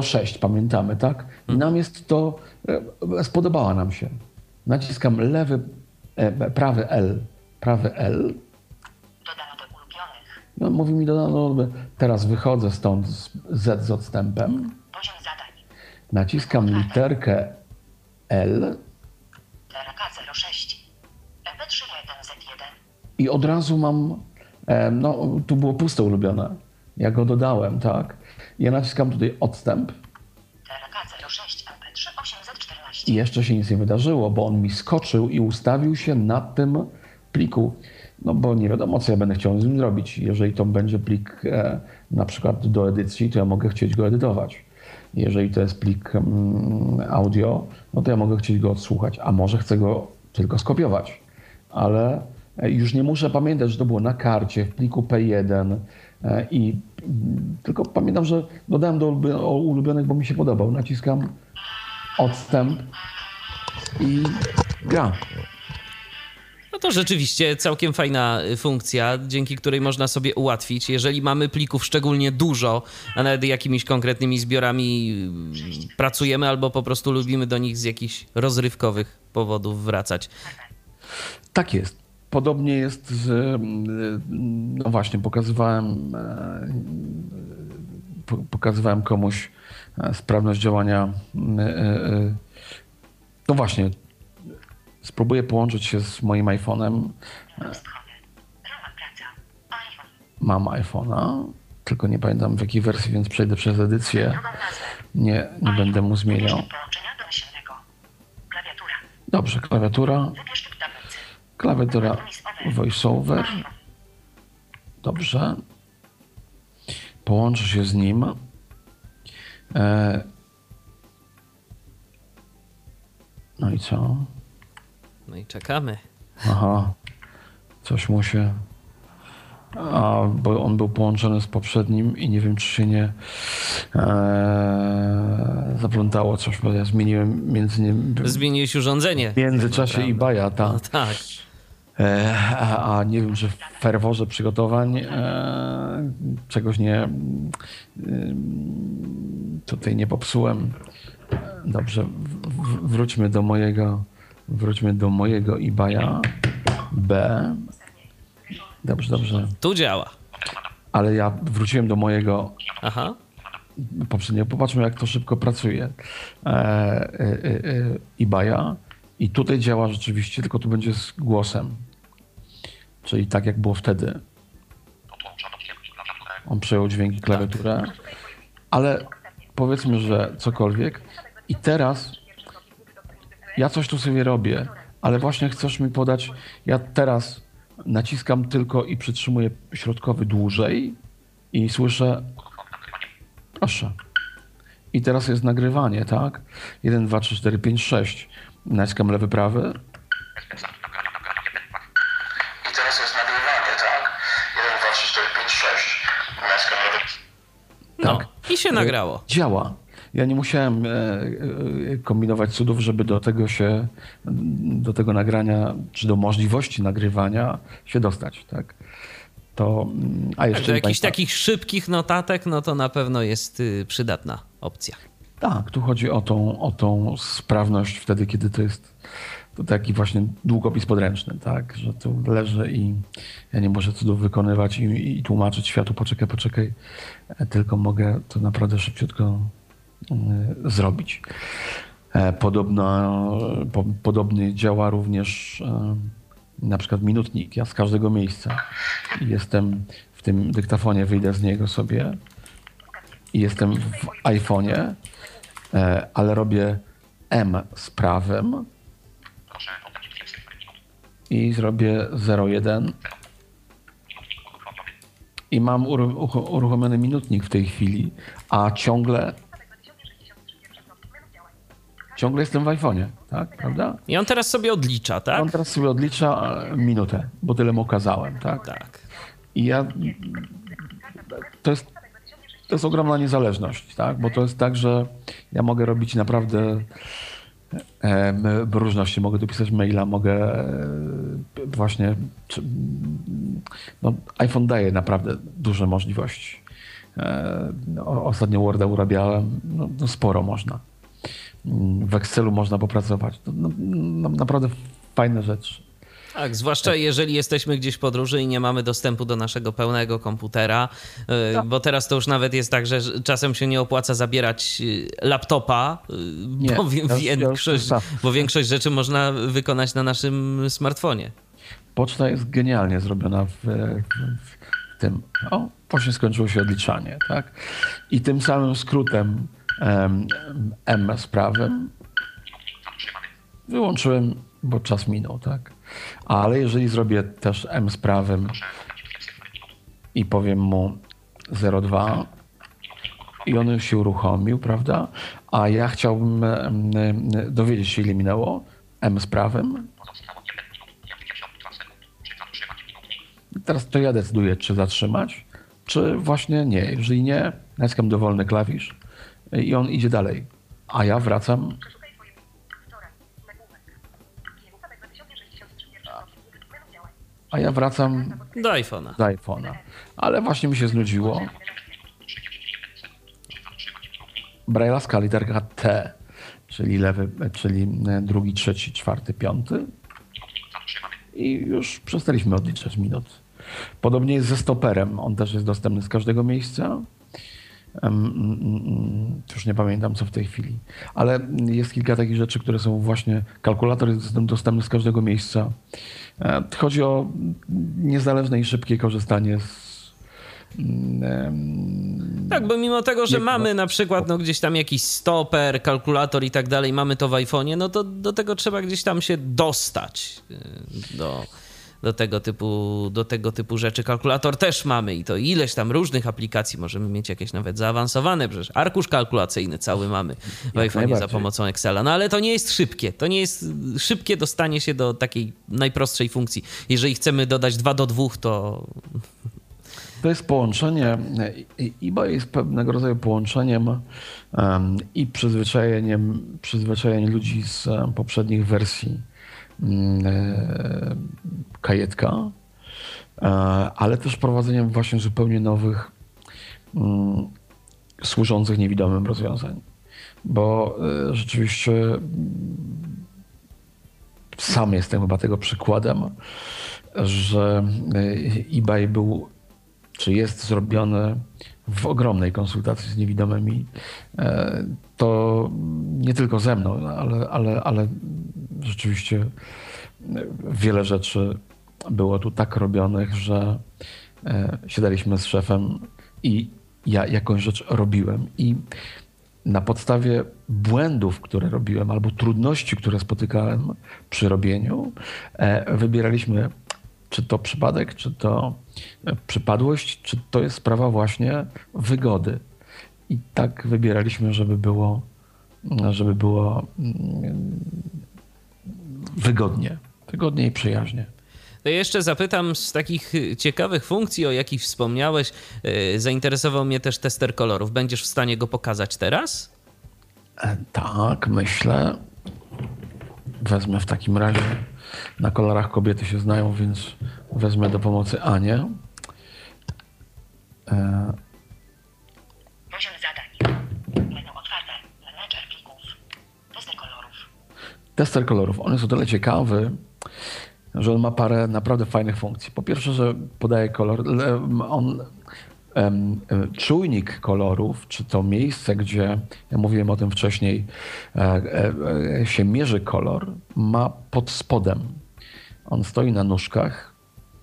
06, pamiętamy, tak? I nam jest to, e, spodobała nam się. Naciskam lewy, e, prawy L, prawy L. Dodano do ulubionych. No, mówi mi dodano, teraz wychodzę stąd z Z z odstępem. Poziom zadań. Naciskam literkę L TRK06. MP31Z1. i od razu mam, e, no tu było puste ulubione. Ja go dodałem, tak? Ja naciskam tutaj odstęp TRK06 MP3 814. i jeszcze się nic nie wydarzyło, bo on mi skoczył i ustawił się na tym pliku. No bo nie wiadomo, co ja będę chciał z nim zrobić. Jeżeli to będzie plik e, na przykład do edycji, to ja mogę chcieć go edytować. Jeżeli to jest plik mm, audio, no to ja mogę chcieć go odsłuchać, a może chcę go tylko skopiować. Ale e, już nie muszę pamiętać, że to było na karcie, w pliku P1 e, i mm, tylko pamiętam, że dodałem do ulubionych, bo mi się podobał. Naciskam odstęp i gra. No to rzeczywiście całkiem fajna y, funkcja, dzięki której można sobie ułatwić. Jeżeli mamy plików szczególnie dużo, a nawet jakimiś konkretnymi zbiorami y, pracujemy albo po prostu lubimy do nich z jakichś rozrywkowych powodów wracać. Tak jest. Podobnie jest z. mm, No właśnie, pokazywałem. e, po- Pokazywałem komuś e, sprawność działania. e, No właśnie. Spróbuję połączyć się z moim iPhone'em. Mam iPhone'a, tylko nie pamiętam w jakiej wersji, więc przejdę przez edycję. Nie, nie będę mu zmieniał. Dobrze, klawiatura. Klawiatura VoiceOver. Dobrze. Połączę się z nim. E... No i co? No i czekamy. Aha. Coś mu się. A, bo on był połączony z poprzednim i nie wiem, czy się nie e... zaplątało coś, bo ja zmieniłem między nim. Zmieniłeś urządzenie. W międzyczasie i baja, tak. No tak. E, a, a nie wiem, czy w ferworze przygotowań e, czegoś nie e, tutaj nie popsułem. Dobrze, w, w, wróćmy do mojego wróćmy do mojego eBaya B. Dobrze, dobrze. Tu działa. Ale ja wróciłem do mojego Aha. poprzednio. Popatrzmy, jak to szybko pracuje. E, e, e, eBaya. I tutaj działa rzeczywiście, tylko tu będzie z głosem. Czyli tak, jak było wtedy. On przejął dźwięki klawiaturę. Ale powiedzmy, że cokolwiek. I teraz ja coś tu sobie robię, ale właśnie chcesz mi podać. Ja teraz naciskam tylko i przytrzymuję środkowy dłużej i słyszę. Proszę. I teraz jest nagrywanie, tak? 1, 2, 3, 4, 5, 6. Naciskam lewy, prawy. Nagrania, nagrania, 1, 2. I teraz jest nagrywanie, tak? 1, 2, 3, 4, 5, 6. Naciskam lewy. No Tak. i się nagrało. Działa. Ja nie musiałem e, e, kombinować cudów, żeby do tego się, do tego nagrania, czy do możliwości nagrywania się dostać, tak? To, mm, a jeszcze Także jakichś takich szybkich notatek, no to na pewno jest y, przydatna opcja. Tak, tu chodzi o tą, o tą sprawność wtedy, kiedy to jest to taki właśnie długopis podręczny, tak? Że tu leży i ja nie muszę cudów wykonywać i, i tłumaczyć światu, poczekaj, poczekaj, e, tylko mogę to naprawdę szybciutko zrobić. E, Podobno, po, podobnie działa również e, na przykład minutnik. Ja z każdego miejsca jestem w tym dyktafonie, wyjdę z niego sobie i jestem w iPhone'ie, e, ale robię M z prawem i zrobię 01 Minutnik uruchomiony. i mam uru- ucho- uruchomiony minutnik w tej chwili, a ciągle ciągle jestem w iPhone'ie, tak? Prawda? I on teraz sobie odlicza, tak? On teraz sobie odlicza e, minutę, bo tyle mu kazałem, tak? Tak. I ja. To jest, to jest ogromna niezależność, tak? Bo to jest tak, że ja mogę robić naprawdę em, różności. Mogę dopisać maila, mogę e, właśnie. No, iPhone daje naprawdę duże możliwości. E, Ostatnio Worda urabiałem, no, no sporo można. W Excelu można popracować. No, no, no, naprawdę fajne rzeczy. Tak, zwłaszcza jeżeli jesteśmy gdzieś w podróży i nie mamy dostępu do naszego pełnego komputera, y, bo teraz to już nawet jest tak, że czasem się nie opłaca zabierać y, laptopa, y, Nie, bo, wi- ja większość, sam. bo większość rzeczy można wykonać na naszym smartfonie. Poczta jest genialnie zrobiona w, w, tym. O, właśnie skończyło się odliczanie, tak? I tym samym skrótem em, M Zatrzymany. wyłączyłem, bo czas minął, tak? Ale jeżeli zrobię też M z minut. i powiem mu 02 i on się uruchomił, prawda? A ja chciałbym dowiedzieć się, ile minęło M z prawem. Pozostało 1 minut 52 sekund. Czy zatrzymać minutnik? Teraz to ja decyduję, czy zatrzymać, czy właśnie nie. Jeżeli nie, naciskam dowolny klawisz i on idzie dalej. A ja wracam. Przeszukaj swoje wtorek. Nagłówek. Kierunek 2063 pierwszy a ja wracam Do iPhone'a. do iPhone'a. Ale właśnie mi się znudziło. Braille'owska literka T, czyli lewy, czyli drugi, trzeci, czwarty, piąty. I już przestaliśmy odliczać minut. Podobnie jest ze stoperem. On też jest dostępny z każdego miejsca. Em, mm, mm, Już nie pamiętam co w tej chwili. Ale jest kilka takich rzeczy, które są właśnie. Kalkulator jest dostępny z każdego miejsca. E, Chodzi o niezależne i szybkie korzystanie z. Tak, bo mimo tego, że mamy no. na przykład no, gdzieś tam jakiś stoper, kalkulator i tak dalej, mamy to w iPhone'ie, no to do tego trzeba gdzieś tam się dostać y, do, do, tego typu, do tego typu rzeczy. Kalkulator też mamy i to ileś tam różnych aplikacji możemy mieć jakieś nawet zaawansowane, przecież arkusz kalkulacyjny cały mamy w iPhone'ie za pomocą Excela. No ale to nie jest szybkie. To nie jest szybkie dostanie się do takiej najprostszej funkcji. Jeżeli chcemy dodać 2 do 2, to To jest połączenie, i- eBay jest pewnego rodzaju połączeniem em, i przyzwyczajeniem, przyzwyczajeniem ludzi z poprzednich wersji kajetka, e, ale też prowadzeniem właśnie zupełnie nowych, mm, służących niewidomym rozwiązań. Bo e, rzeczywiście mm, sam jestem chyba tego przykładem, że e, eBay był czy jest zrobione w ogromnej konsultacji z niewidomymi, e, to nie tylko ze mną, ale, ale, ale rzeczywiście wiele rzeczy było tu tak robionych, że e, siadaliśmy z szefem i ja jakąś rzecz robiłem. I na podstawie błędów, które robiłem, albo trudności, które spotykałem przy robieniu, e, wybieraliśmy, czy to przypadek, czy to przypadłość, czy to jest sprawa właśnie wygody. I tak wybieraliśmy, żeby było, żeby było mm, wygodnie. Wygodnie i przyjaźnie. To jeszcze zapytam z takich ciekawych funkcji, o jakich wspomniałeś. y, Zainteresował mnie też tester kolorów. Będziesz w stanie go pokazać teraz? E, Tak, myślę. Wezmę w takim razie. Na kolorach kobiety się znają, więc wezmę do pomocy Anię. E, Poziom zadań. Menu otwarte. Menedżer plików. Tester kolorów. Tester kolorów. On jest o tyle ciekawy, że on ma parę naprawdę fajnych funkcji. Po pierwsze, że podaje kolor. On, czujnik kolorów, czy to miejsce, gdzie, ja mówiłem o tym wcześniej, e, e, e, się mierzy kolor, ma pod spodem. On stoi na nóżkach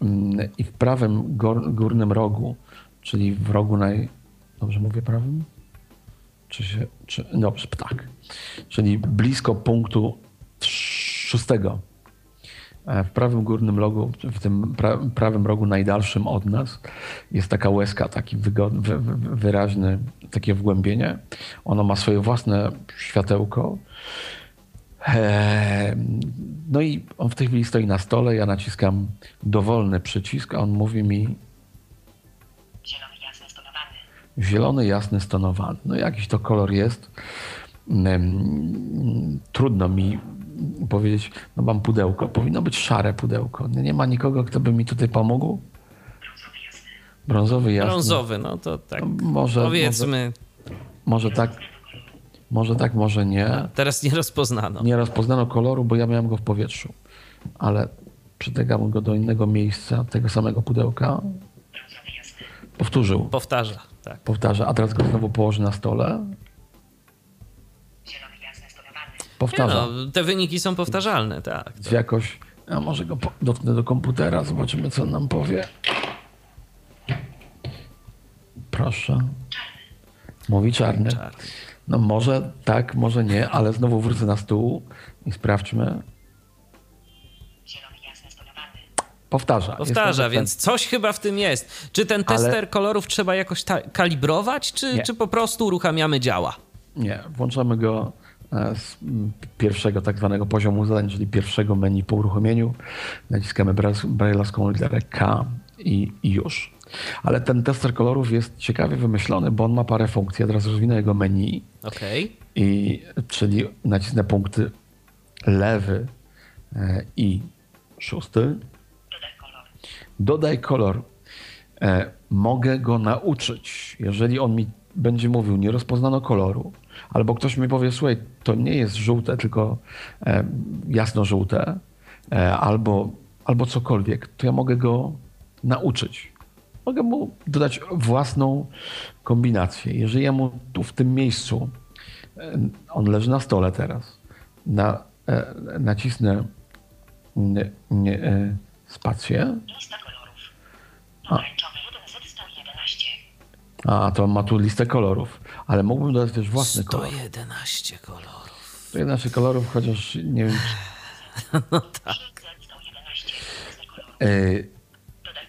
mm, i w prawym gór, górnym rogu, czyli w rogu naj... Dobrze mówię prawym? Czy się... Czy, dobrze, tak. Czyli blisko punktu szóstego. E, W prawym górnym rogu, w tym pra, prawym rogu najdalszym od nas jest taka łezka, taki wygodny, wy, wy, wyraźny, takie wgłębienie. Ono ma swoje własne światełko. E, No i on w tej chwili stoi na stole, ja naciskam dowolny przycisk, a on mówi mi Zielony jasny stonowany. zielony, jasny, stonowany. No jakiś to kolor jest. Trudno mi powiedzieć, no mam pudełko. Powinno być szare pudełko. Nie ma nikogo, kto by mi tutaj pomógł. Brązowy jasny. Brązowy, no to tak. No, może, Powiedzmy, Może tak, może tak, może nie. teraz nie rozpoznano. Nie rozpoznano koloru, bo ja miałem go w powietrzu. Ale przytegam go do innego miejsca, tego samego pudełka. Powtórzył. Powtarza, tak. Powtarza, a teraz go znowu położy na stole. Stonowany. Nie Powtarza. no, te wyniki są powtarzalne, tak. Czy jakoś, a może go dotknę do komputera, zobaczymy co on nam powie. Proszę. Mówi czarny. Czarny. No może tak, może nie, ale znowu wrócę na stół i sprawdźmy. Zielony jasny stonowany. Powtarza. Powtarza, więc coś chyba w tym jest. Czy ten Ale- tester kolorów trzeba jakoś kalibrować, czy, czy po prostu uruchamiamy działa? Nie, włączamy go z mm, pierwszego tak zwanego poziomu zadań, czyli pierwszego menu po uruchomieniu. Naciskamy bra- brailleowską literę K i, i już. Ale ten tester kolorów jest ciekawie wymyślony, bo on ma parę funkcji. Ja teraz rozwinę jego menu, Okej. i, czyli nacisnę punkty lewy e, i szósty. Dodaj kolor. dodaj kolor. E, mogę go nauczyć. Jeżeli on mi będzie mówił, nie rozpoznano koloru, albo ktoś mi powie, słuchaj, to nie jest żółte, tylko e, jasno-żółte, e, albo, albo cokolwiek, to ja mogę go nauczyć. Mogę mu dodać własną kombinację. Jeżeli ja mu tu w tym miejscu, e, on leży na stole teraz, na, nacisnę nie, nie, e, spację, Lista kolorów. Pomarańczowy 1 z 111. a to ma tu listę kolorów, ale mógłbym dodać też własny kolor. 111 kolorów. To 11 kolorów, chociaż nie wiem, No tak. 111. Kolorów.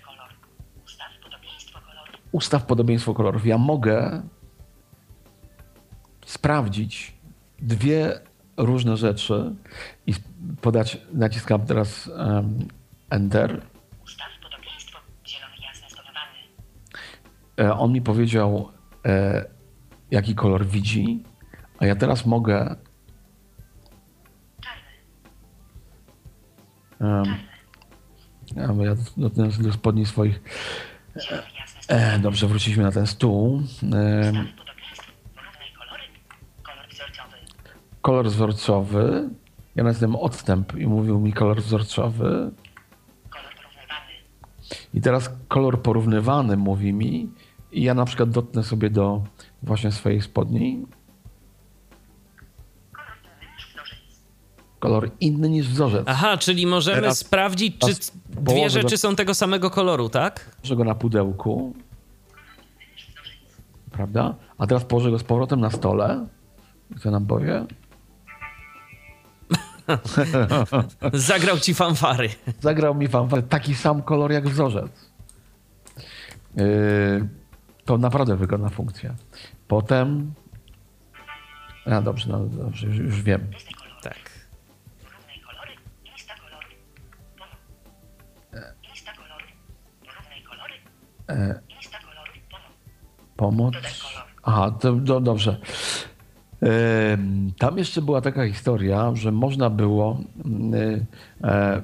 kolor. Ustaw podobieństwo kolorów. ustaw podobieństwo kolorów. Ja mogę sprawdzić dwie różne rzeczy i podać, naciskam teraz em, Enter. Ustaw podobieństwo. Zielony jasny stonowany. E, On mi powiedział, e, jaki kolor widzi, a ja teraz mogę Czarny. em, ja, dotknę do spodni swoich. E, dobrze, wróciliśmy na ten stół. Kolory. Kolor wzorcowy. Ja nacisnąłem odstęp i mówił mi kolor wzorcowy. I teraz kolor porównywany mówi mi i ja na przykład dotknę sobie do właśnie swojej spodni. Kolor inny niż wzorzec. Aha, czyli możemy Teraz- sprawdzić, czy dwie rzeczy go- są tego samego koloru, tak? Położę go na pudełku. Prawda? A teraz położę go z powrotem na stole. I Co nam powie? Zagrał ci fanfary. Zagrał mi fanfar taki sam kolor jak wzorzec. Yy, to naprawdę wygodna funkcja. Potem... A dobrze, no dobrze, już, już wiem. Tak. Pomo- Pomoc. Aha, to, to dobrze. Tam jeszcze była taka historia, że można było, mm, e,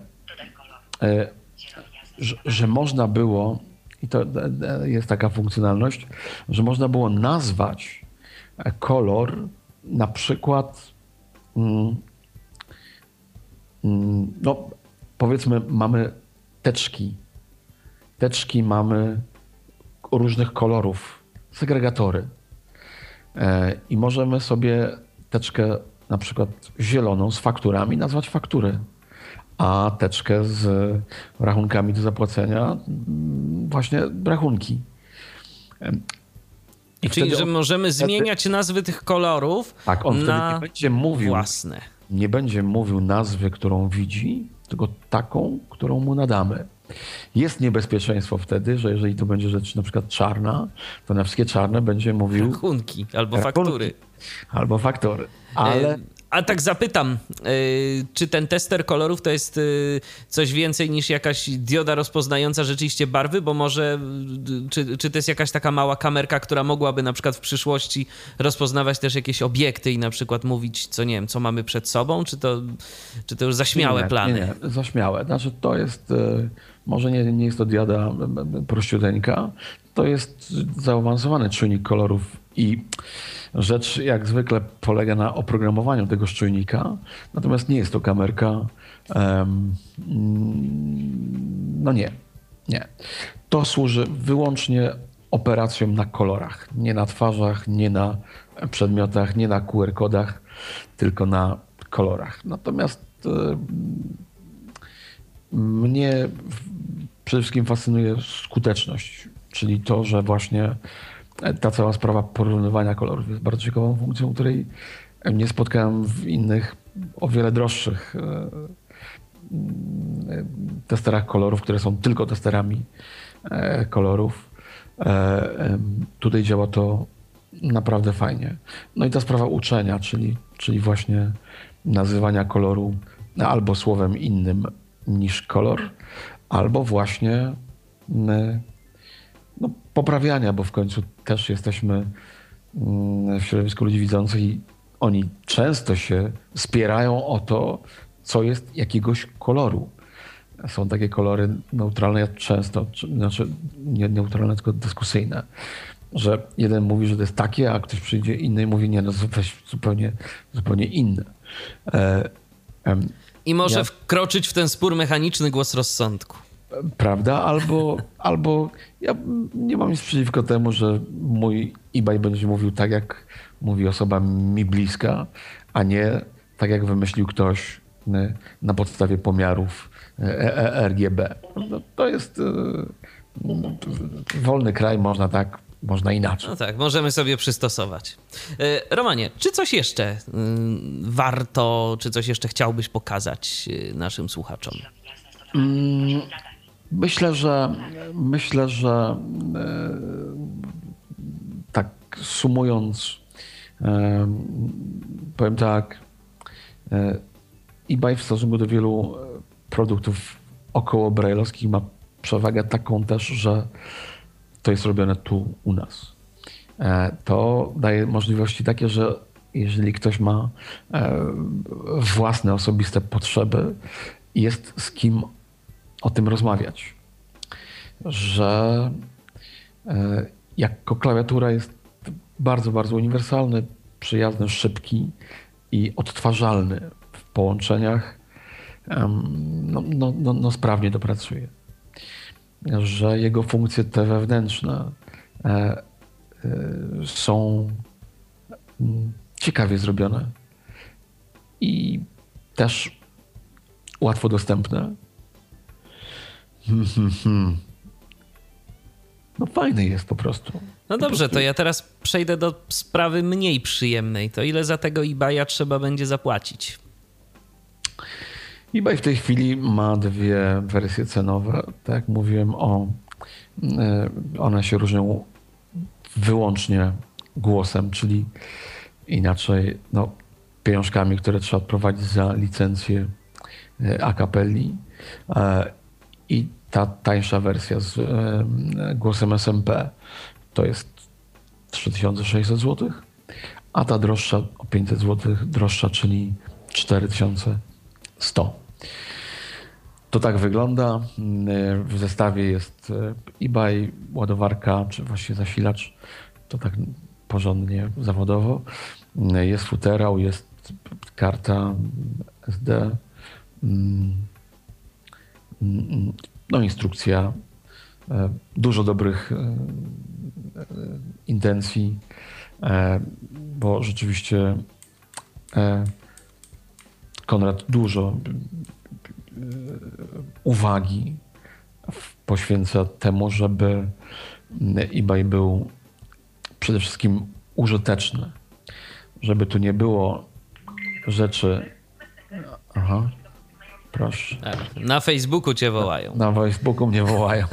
e, że, że można było, i to e, e, jest taka funkcjonalność, że można było nazwać e, kolor na przykład, mm, mm, no powiedzmy, mamy teczki. Teczki mamy różnych kolorów, segregatory. I możemy sobie teczkę na przykład zieloną z fakturami nazwać faktury, a teczkę z rachunkami do zapłacenia mm, właśnie rachunki. I Czyli, że możemy zmieniać nazwy tych kolorów tak, on wtedy na nie będzie mówił, własne. nie będzie mówił nazwy, którą widzi, tylko taką, którą mu nadamy. Jest niebezpieczeństwo wtedy, że jeżeli to będzie rzecz na przykład czarna, to na wszystkie czarne będzie mówił Rachunki albo Rachunki. faktury. albo faktory. Ale E, A tak zapytam, e, czy ten tester kolorów to jest e, coś więcej niż jakaś dioda rozpoznająca rzeczywiście barwy, bo może, e, czy, czy to jest jakaś taka mała kamerka, która mogłaby na przykład w przyszłości rozpoznawać też jakieś obiekty i na przykład mówić, co nie wiem, co mamy przed sobą, czy to, czy to już zaśmiałe nie, plany? Nie, nie, zaśmiałe. Znaczy to jest, może nie, nie jest to diada e, prościuteńka, to jest zaawansowany czujnik kolorów i rzecz jak zwykle polega na oprogramowaniu tego czujnika, natomiast nie jest to kamerka. mm, no nie, nie. To służy wyłącznie operacjom na kolorach, nie na twarzach, nie na przedmiotach, nie na QR-kodach, tylko na kolorach. Natomiast mnie przede wszystkim fascynuje skuteczność, czyli to, że właśnie ta cała sprawa porównywania kolorów jest bardzo ciekawą funkcją, której nie spotkałem w innych, o wiele droższych e, e, testerach kolorów, które są tylko testerami e, kolorów. E, Tutaj działa to naprawdę fajnie. No i ta sprawa uczenia, czyli, czyli właśnie nazywania koloru albo słowem innym niż kolor, albo właśnie no, poprawiania, bo w końcu też jesteśmy mm, w środowisku ludzi widzących i oni często się spierają o to, co jest jakiegoś koloru. są takie kolory neutralne, często, czy- znaczy nie neutralne, tylko dyskusyjne, że jeden mówi, że to jest takie, a ktoś przyjdzie inny i mówi, nie, no zupełnie, zupełnie inne. E, em, I może Ja- wkroczyć w ten spór mechaniczny głos rozsądku. Prawda? Albo, albo ja nie mam nic przeciwko temu, że mój eBay będzie mówił tak, jak mówi osoba mi bliska, a nie tak, jak wymyślił ktoś y, na podstawie pomiarów e- e- RGB. No, to jest wolny kraj, można tak, można inaczej. No tak, możemy sobie przystosować. E, Romanie, czy coś jeszcze y, warto, czy coś jeszcze chciałbyś pokazać naszym słuchaczom? Myślę, że myślę, że e, tak sumując, e, powiem tak, e, eBay w stosunku do wielu produktów około brajlowskich ma przewagę taką też, że to jest robione tu u nas. To daje możliwości takie, że jeżeli ktoś ma własne osobiste potrzeby, jest z kim o tym rozmawiać. Że e, jako klawiatura jest bardzo, bardzo uniwersalny, przyjazny, szybki i odtwarzalny w połączeniach, no, no, no, no sprawnie dopracuje. Że jego funkcje te wewnętrzne e, e, są ciekawie zrobione i też łatwo dostępne. Hmm, hmm, hmm. No fajny jest po prostu. No dobrze, to ja teraz przejdę do sprawy mniej przyjemnej. To ile za tego eBaya trzeba będzie zapłacić? eBay w tej chwili ma dwie wersje cenowe. Tak jak mówiłem o, e, one się różnią wyłącznie głosem, czyli inaczej no, pieniążkami, które trzeba odprowadzić za licencję e, a cappelli. E, I ta tańsza wersja z e, głosem SMP to jest 3600 zł, a ta droższa o 500 zł droższa, czyli 4100. To tak wygląda. W zestawie jest eBay, ładowarka, czy właściwie zasilacz. To tak porządnie, zawodowo. Jest futerał, jest karta SD. No instrukcja. Dużo dobrych e, intencji, e, bo rzeczywiście e, Konrad dużo e, uwagi poświęca temu, żeby eBay był przede wszystkim użyteczny. Żeby tu nie było rzeczy. Aha, proszę. Tak, na Facebooku cię wołają. Na Facebooku mnie wołają.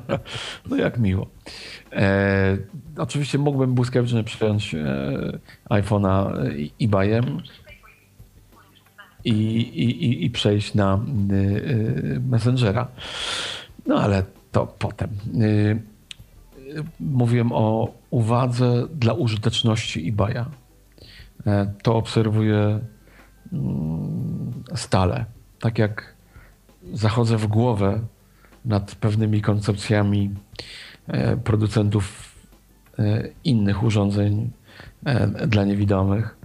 no jak miło. E, oczywiście mógłbym błyskawicznie przejąć e, iPhone'a eBayem i, i, i, i przejść na y, Messengera. No ale to potem. Y, y, mówiłem o uwadze dla użyteczności eBaya. E, to obserwuję mm, stale. Tak jak zachodzę w głowę nad pewnymi koncepcjami e, producentów e, innych urządzeń e, dla niewidomych.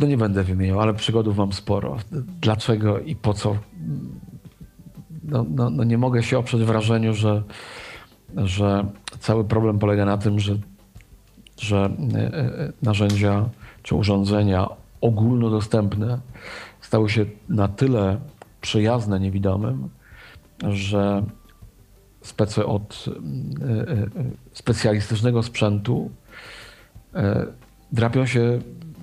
No nie będę wymieniał, ale przygodów mam sporo. Dlaczego i po co? No, no, no nie mogę się oprzeć wrażeniu, że, że cały problem polega na tym, że, że narzędzia czy urządzenia ogólnodostępne stały się na tyle przyjazne niewidomym, że spece od e, e, specjalistycznego sprzętu e, drapią się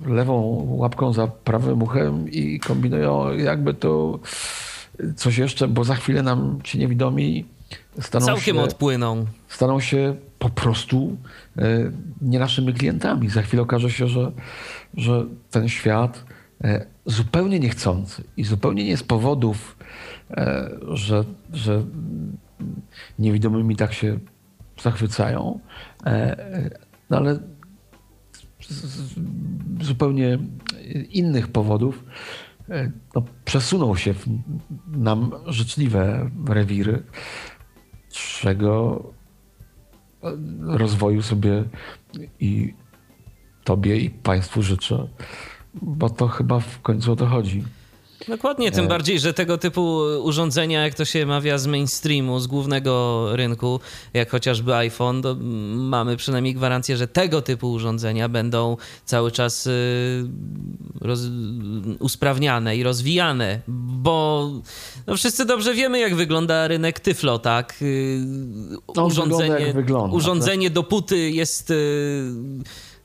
lewą łapką za prawym uchem i kombinują jakby to coś jeszcze, bo za chwilę nam ci niewidomi staną Całkiem się, odpłyną. staną się po prostu nie naszymi klientami. Za chwilę okaże się, że, że ten świat zupełnie niechcący i zupełnie nie z powodów, e, że, że niewidomymi tak się zachwycają, e, e, no ale z- zupełnie innych powodów e, no, przesunął się w nam życzliwe rewiry, czego e, rozwoju sobie i tobie i państwu życzę, bo to chyba w końcu o to chodzi. Dokładnie, tym bardziej, że tego typu urządzenia, jak to się mawia z mainstreamu, z głównego rynku, jak chociażby iPhone, to mamy przynajmniej gwarancję, że tego typu urządzenia będą cały czas y, roz, usprawniane i rozwijane, bo no wszyscy dobrze wiemy, jak wygląda rynek Tyflo, tak? Y, No, wygląda wygląda, urządzenie dopóty jest y,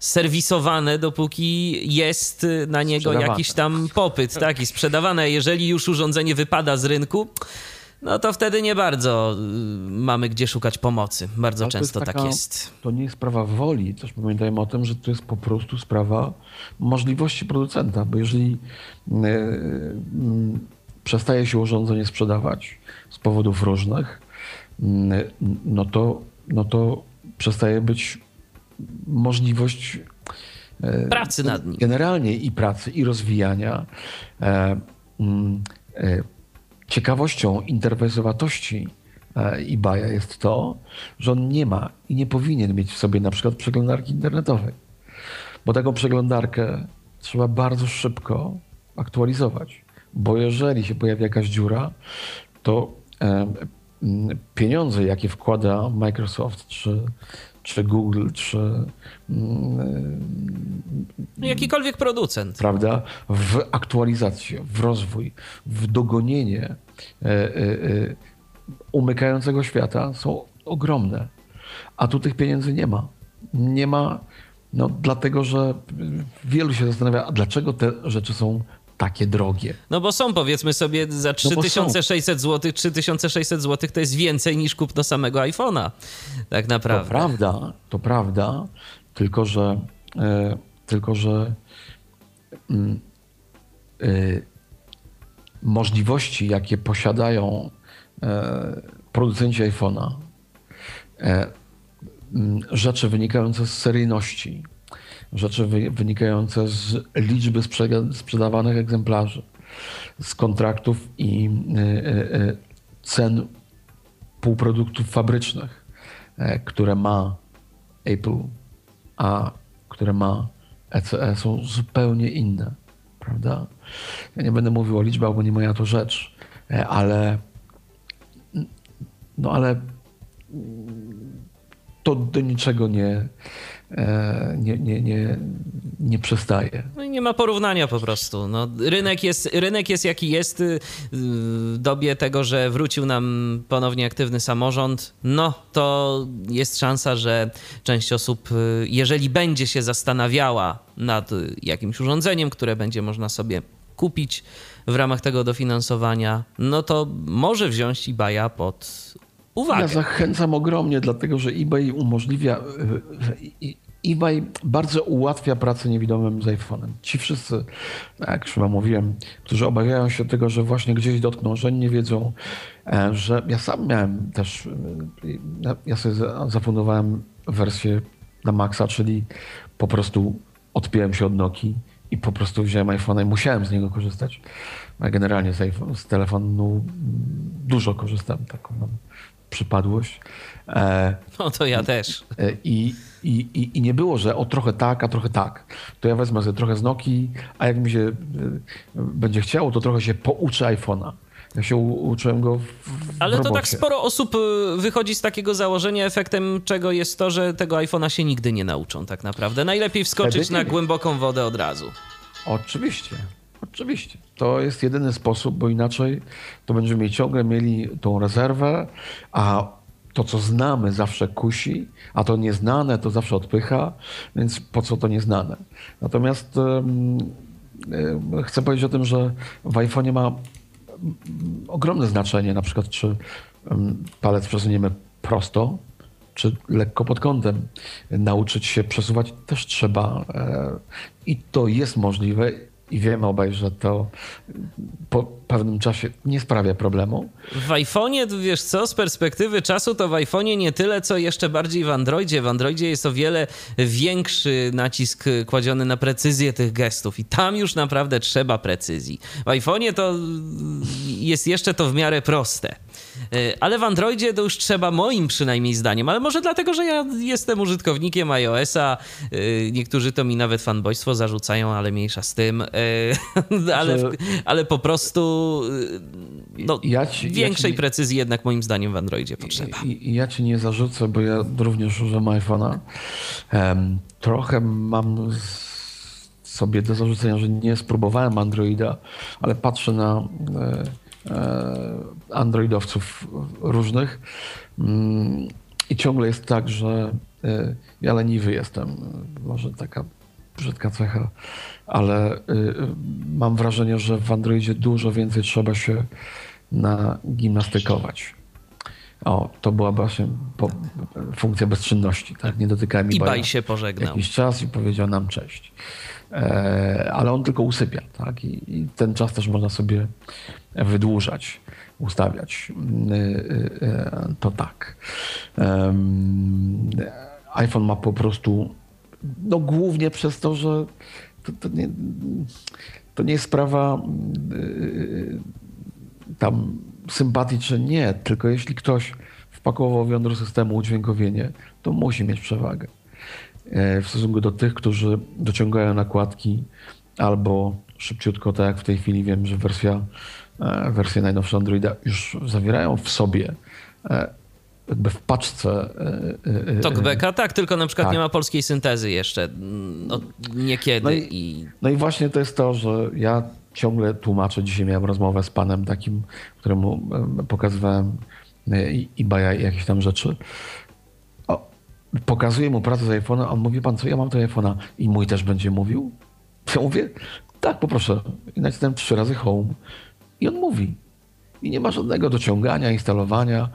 serwisowane, dopóki jest na niego jakiś tam popyt, tak, i sprzedawane. Jeżeli już urządzenie wypada z rynku, no to wtedy nie bardzo y, mamy gdzie szukać pomocy. Bardzo Ale to często jest tak taka- jest. To nie jest sprawa woli, też pamiętajmy o tym, że to jest po prostu sprawa możliwości producenta, bo jeżeli e, mm, przestaje się urządzenie sprzedawać z powodów różnych, mm, no to, no to przestaje być możliwość e, Pracy nad nim. generalnie i pracy, i rozwijania. E, mm, e, ciekawością interfejsowatości e, eBaya jest to, że on nie ma i nie powinien mieć w sobie na przykład przeglądarki internetowej. Bo taką przeglądarkę trzeba bardzo szybko aktualizować. Bo jeżeli się pojawi jakaś dziura, to mm, pieniądze, jakie wkłada Microsoft, czy, czy Google, czy No, Jakikolwiek producent. prawda, w aktualizację, w rozwój, w dogonienie e, e, e, umykającego świata są ogromne. A tu tych pieniędzy nie ma. Nie ma, no dlatego, że wielu się zastanawia, a dlaczego te rzeczy są takie drogie. No bo są powiedzmy sobie za No bo są. 3600 zł, 3600 zł to jest więcej niż kupno samego iPhone'a. Tak To naprawdę. prawda, to prawda, tylko że, e, tylko że mm, e, możliwości, jakie posiadają e, producenci iPhone'a, mm, rzeczy wynikające z seryjności, rzeczy wy, wynikające z liczby sprze- sprzedawanych egzemplarzy, z kontraktów i e, e, e, cen półproduktów fabrycznych, e, które ma Apple, a które ma ECE są zupełnie inne, prawda? Ja nie będę mówił o liczbach, bo nie moja to rzecz, e, ale no ale to do niczego nie, e, nie, nie, nie, nie przestaje. No nie ma porównania po prostu. No, rynek, jest, rynek jest jaki jest y, w dobie tego, że wrócił nam ponownie aktywny samorząd. No to jest szansa, że część osób, y, jeżeli będzie się zastanawiała nad y, jakimś urządzeniem, które będzie można sobie kupić w ramach tego dofinansowania, no to może wziąć eBaya pod uwagę. Ja zachęcam ogromnie, dlatego że eBay umożliwia. eBay bardzo ułatwia pracę niewidomym z iPhone'em. Ci wszyscy, jak już wam mówiłem, którzy obawiają się tego, że właśnie gdzieś dotkną, że nie wiedzą, e, że ja sam miałem też, e, ja- ja sobie za- zafundowałem wersję na Maxa, czyli po prostu odpiąłem się od Nokii i po prostu wziąłem iPhone'a i musiałem z niego korzystać. A generalnie z, iPhone, z telefonu mm, dużo korzystam, taką mam przypadłość. E, No to ja też. I, i, i, I nie było, że o trochę tak, a trochę tak. To ja wezmę sobie trochę z Nokii, a jak mi się e, będzie chciało, to trochę się pouczę iPhone'a. Ja się uczyłem go w, w Ale to tak robocie. sporo osób y, wychodzi z takiego założenia, efektem czego jest to, że tego iPhone'a się nigdy nie nauczą tak naprawdę. Najlepiej wskoczyć na głęboką wodę od razu. Oczywiście, oczywiście. To jest jedyny sposób, bo inaczej to będziemy ciągle mieli tą rezerwę, a to, co znamy, zawsze kusi, a to nieznane to zawsze odpycha, więc po co to nieznane? Natomiast chcę powiedzieć o tym, że w iPhone'ie ma ogromne znaczenie, na przykład czy palec przesuniemy prosto, czy lekko pod kątem. Nauczyć się przesuwać też trzeba e, i to jest możliwe i wiemy obaj, że to po pewnym czasie nie sprawia problemu. W iPhone'ie, wiesz co, z perspektywy czasu to w iPhone'ie nie tyle, co jeszcze bardziej w Androidzie. W Androidzie jest o wiele większy nacisk kładziony na precyzję tych gestów i tam już naprawdę trzeba precyzji. W iPhone'ie to jest jeszcze to w miarę proste. Y, Ale w Androidzie to już trzeba, moim przynajmniej zdaniem, ale może dlatego, że ja jestem użytkownikiem iOS-a. y, Niektórzy to mi nawet fanboystwo zarzucają, ale mniejsza z tym. y, Ale, ale po prostu no, Ja ci- ja większej ci- precyzji jednak moim zdaniem w Androidzie potrzeba. Ja ci nie zarzucę, bo ja również używam iPhone'a. Trochę mam sobie do zarzucenia, że nie spróbowałem Androida, ale patrzę na e, e, Androidowców różnych mm, i ciągle jest tak, że e, ja leniwy jestem. Może taka brzydka cecha, ale e, mam wrażenie, że w Androidzie dużo więcej trzeba się nagimnastykować. O, to była właśnie po, funkcja bezczynności, tak? Nie dotykałem I eBaya Baj się pożegnał. jakiś czas i powiedział nam cześć. E, ale on tylko usypia, tak? I, I ten czas też można sobie wydłużać, ustawiać. E, e, to tak. IPhone ma po prostu, no głównie przez to, że to, to, nie, to nie jest sprawa e, tam sympatii czy nie, tylko jeśli ktoś wpakował w jądro systemu udźwiękowienie, to musi mieć przewagę e, w stosunku do tych, którzy dociągają nakładki albo szybciutko, tak jak w tej chwili wiem, że wersja, e, wersje najnowsze Androida już zawierają w sobie e, jakby w paczce Talkbacka, tak, tylko na przykład tak. nie ma polskiej syntezy jeszcze. No, niekiedy. No i... i- No i właśnie to jest to, że ja ciągle tłumaczę. Dzisiaj miałem rozmowę z panem takim, któremu em, pokazywałem i- eBaya i jakieś tam rzeczy. O, pokazuję mu pracę z iPhone'a, on mówi, pan co, ja mam to iPhone'a i mój też będzie mówił? Ja mówię, tak, poproszę. I nacisnąłem trzy razy home i on mówi. I nie ma żadnego dociągania, instalowania.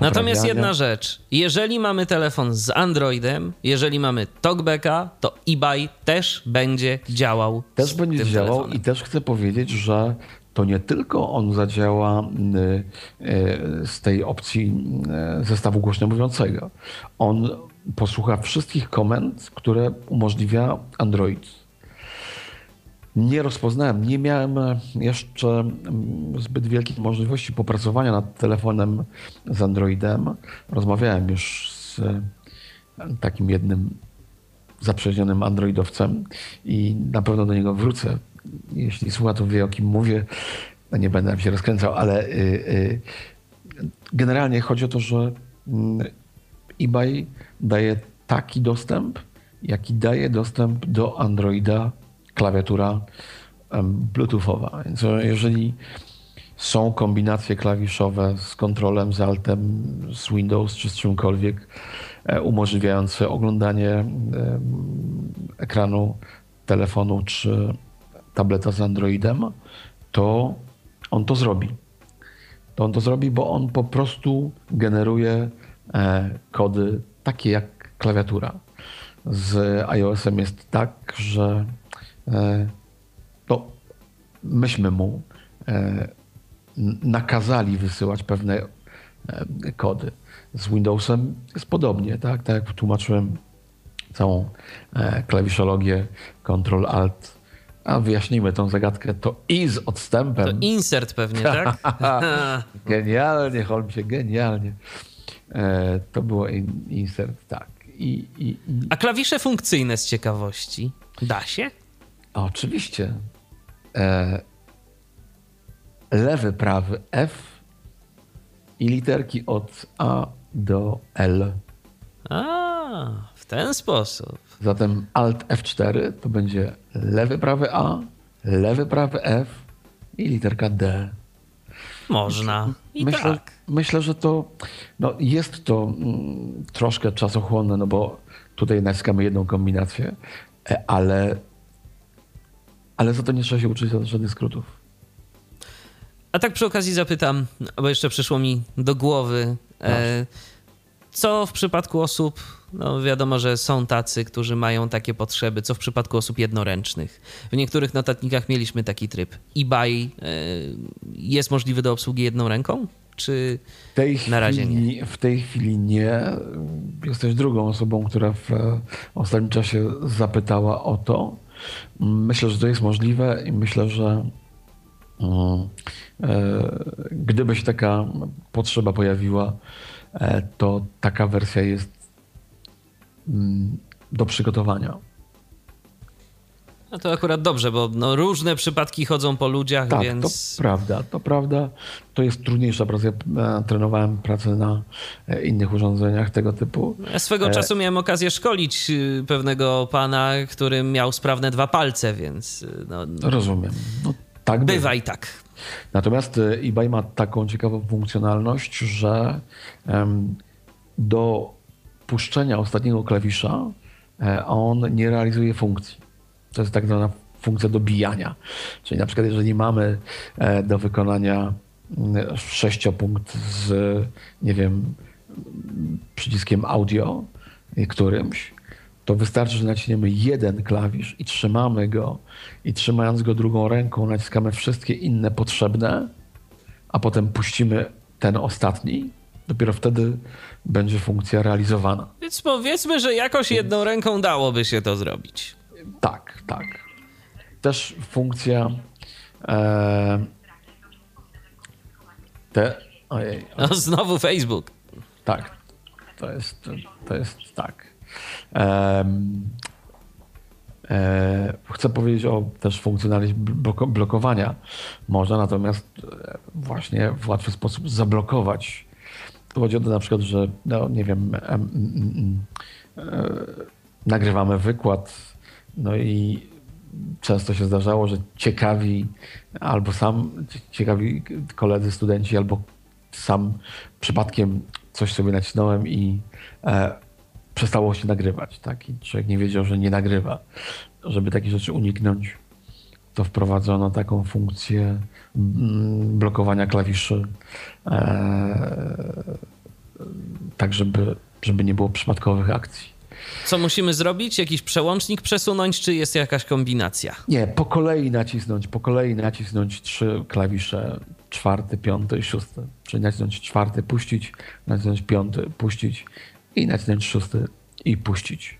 Natomiast jedna rzecz. Jeżeli mamy telefon z Androidem, jeżeli mamy Talkbacka, to eBay też będzie działał. Też będzie działał telefonem. i też chcę powiedzieć, że to nie tylko on zadziała y, y, z tej opcji y, zestawu głośno mówiącego. On posłucha wszystkich komend, które umożliwia Android. Nie rozpoznałem, nie miałem jeszcze mm, zbyt wielkich możliwości popracowania nad telefonem z Androidem. Rozmawiałem już z e, takim jednym zaprzyjaźnionym androidowcem i na pewno do niego wrócę. Jeśli słucha, to wie o kim mówię. Nie będę się rozkręcał, ale y, generalnie chodzi o to, że mm, eBay daje taki dostęp, jaki daje dostęp do Androida klawiatura bluetoothowa. Więc e, jeżeli są kombinacje klawiszowe z kontrolem, z altem, z Windows czy z czymkolwiek e, umożliwiające oglądanie ekranu telefonu czy tableta z Androidem, to on to zrobi. To on to zrobi, bo on po prostu generuje e, kody takie jak klawiatura. Z iOS-em jest tak, że e, no, myśmy mu e, nakazali wysyłać pewne e, kody. Z Windowsem jest podobnie, tak? Tak jak tłumaczyłem całą klawiszologię Ctrl-Alt, a wyjaśnijmy tą zagadkę, to i z odstępem. To insert pewnie, tak? Genialnie, Holmesie, genialnie. E, to było in, insert, tak. I, i, i A klawisze funkcyjne z ciekawości. Da się? Oczywiście e, lewy, prawy F i literki od A do L. A, w ten sposób. Zatem Alt F4 to będzie lewy, prawy A, lewy, prawy F i literka D. Można. I myślę, tak. myślę, że to no, jest to mm, troszkę czasochłonne, no bo tutaj naciskamy jedną kombinację, e, ale, ale za to nie trzeba się uczyć żadnych skrótów. A tak przy okazji zapytam, bo jeszcze przyszło mi do głowy. E, co w przypadku osób, no wiadomo, że są tacy, którzy mają takie potrzeby, co w przypadku osób jednoręcznych. W niektórych notatnikach mieliśmy taki tryb. eBay y, jest możliwy do obsługi jedną ręką? Czy Na razie chwili, w tej chwili nie. Jesteś drugą osobą, która w e, ostatnim czasie zapytała o to. Myślę, że to jest możliwe i myślę, że mm, e, gdyby się taka potrzeba pojawiła, e, to taka wersja jest mm, do przygotowania. No to akurat dobrze, bo no, różne przypadki chodzą po ludziach, Tak, więc. to prawda, to prawda. To jest trudniejsza praca. Ja e, trenowałem pracę na e, innych urządzeniach tego typu. Ja swego E, czasu miałem okazję szkolić y, pewnego pana, który miał sprawne dwa palce, więc y, no, Rozumiem. No, tak bywa i tak. Natomiast eBay ma taką ciekawą funkcjonalność, że do puszczenia ostatniego klawisza on nie realizuje funkcji. To jest tak zwana funkcja dobijania. Czyli na przykład jeżeli mamy e, do wykonania mm, sześciopunkt z, nie wiem, przyciskiem audio którymś, to wystarczy, że naciśniemy jeden klawisz i trzymamy go i trzymając go drugą ręką naciskamy wszystkie inne potrzebne, a potem puścimy ten ostatni. Dopiero wtedy będzie funkcja realizowana. Więc powiedzmy, że jakoś jedną ręką dałoby się to zrobić. Tak, tak. Też funkcja e, te, ojej, No znowu Facebook. Tak, to jest, to jest tak. Em, e, chcę powiedzieć o też funkcjonalności bloko, blokowania. Można natomiast e, właśnie w łatwy sposób zablokować. Tu chodzi o to na przykład, że no, nie wiem, em, em, em, e, nagrywamy wykład, no i często się zdarzało, że ciekawi albo sam, ciekawi koledzy, studenci, albo sam przypadkiem coś sobie nacisnąłem i e, przestało się nagrywać. Tak? I człowiek nie wiedział, że nie nagrywa. Żeby takich rzeczy uniknąć, to wprowadzono taką funkcję blokowania klawiszy, e, tak żeby, żeby nie było przypadkowych akcji. Co musimy zrobić? Jakiś przełącznik przesunąć, czy jest jakaś kombinacja? Nie, po kolei nacisnąć, po kolei nacisnąć trzy klawisze, czwarty, piąty i szósty. Czyli nacisnąć czwarty, puścić, nacisnąć piąty, puścić i nacisnąć szósty i puścić.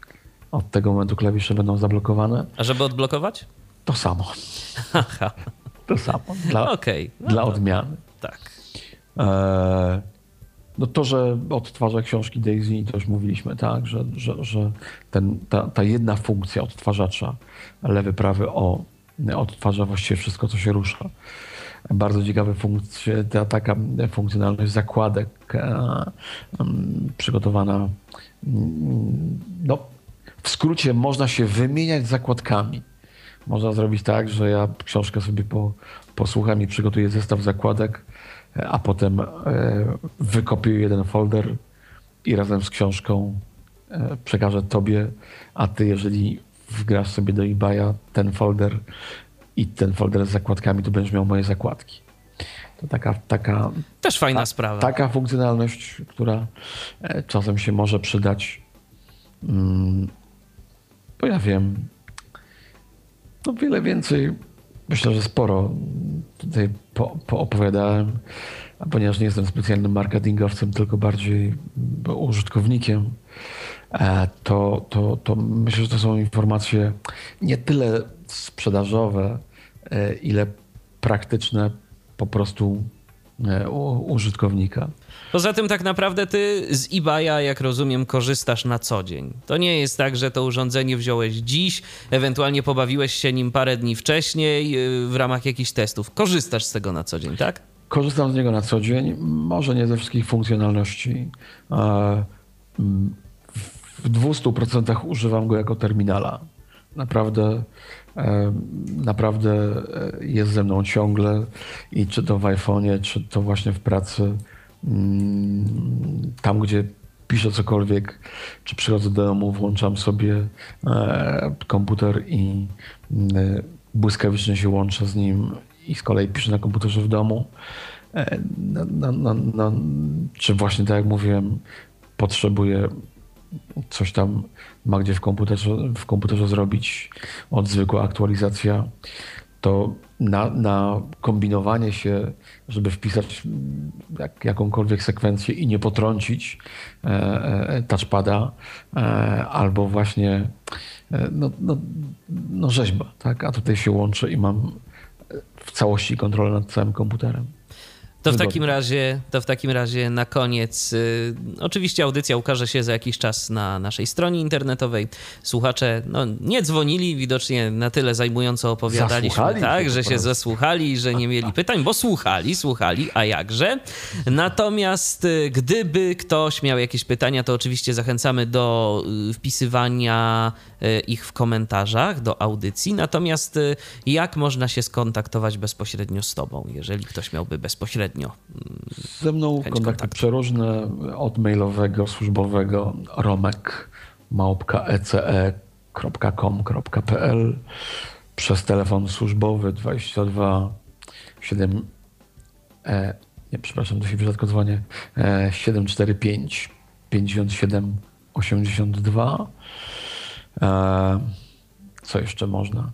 Od tego momentu klawisze będą zablokowane. A żeby odblokować? To samo. Haha, To samo. Dla, okej. No dla odmiany. Tak. Eee, no to, że odtwarza książki Daisy, to już mówiliśmy, tak, że, że, że ten, ta, ta jedna funkcja odtwarzacza, lewy, prawy O, odtwarza właściwie wszystko, co się rusza. Bardzo ciekawa funkcja, ta, taka funkcjonalność zakładek e, przygotowana. No, w skrócie można się wymieniać zakładkami. Można zrobić tak, że ja książkę sobie po, posłucham i przygotuję zestaw zakładek, a potem e, wykopiuję jeden folder i razem z książką e, przekażę tobie, a ty jeżeli wgrasz sobie do eBaya ten folder i ten folder z zakładkami, to będziesz miał moje zakładki. To taka, taka, Też fajna ta- sprawa. taka funkcjonalność, która e, czasem się może przydać. Mm, Bo ja wiem, no wiele więcej, myślę, że sporo tutaj po, poopowiadałem, a ponieważ nie jestem specjalnym marketingowcem, tylko bardziej użytkownikiem, e, to, to, to myślę, że to są informacje nie tyle sprzedażowe, e, ile praktyczne po prostu użytkownika. Poza tym tak naprawdę ty z eBaya, jak rozumiem, korzystasz na co dzień. To nie jest tak, że to urządzenie wziąłeś dziś, ewentualnie pobawiłeś się nim parę dni wcześniej yy, w ramach jakichś testów. Korzystasz z tego na co dzień, tak? Korzystam z niego na co dzień, może nie ze wszystkich funkcjonalności. Mm, W 200% używam go jako terminala. Naprawdę, naprawdę e, jest ze mną ciągle i czy to w iPhone'ie, czy to właśnie w pracy, mm, tam gdzie piszę cokolwiek, czy przychodzę do domu, włączam sobie e, komputer i mm, błyskawicznie się łączę z nim i z kolei piszę na komputerze w domu. E, No, no, no, no, czy właśnie tak jak mówiłem, potrzebuje coś tam, ma gdzie w komputerze, w komputerze zrobić od zwykła aktualizacja, to na, na kombinowanie się, żeby wpisać jak, jakąkolwiek sekwencję i nie potrącić e, e, touchpada, e, albo właśnie e, no, no, no rzeźba, tak? A tutaj się łączy i mam w całości kontrolę nad całym komputerem. To w takim razie, to w takim razie na koniec. Y, oczywiście audycja ukaże się za jakiś czas na naszej stronie internetowej. Słuchacze no, nie dzwonili, widocznie na tyle zajmująco opowiadaliśmy, Zasłuchali tak, się że się zasłuchali, że nie mieli pytań, bo słuchali, słuchali, a jakże. Natomiast y, gdyby ktoś miał jakieś pytania, to oczywiście zachęcamy do y, wpisywania ich w komentarzach do audycji. Natomiast jak można się skontaktować bezpośrednio z tobą, jeżeli ktoś miałby bezpośrednio Ze mną kontakty kontaktu. przeróżne, od mailowego, służbowego, romek, małpka ece.com.pl, przez telefon służbowy 22 7, e, nie, przepraszam, to się rzadko dzwonię, e, 745 57 82. E, co jeszcze można?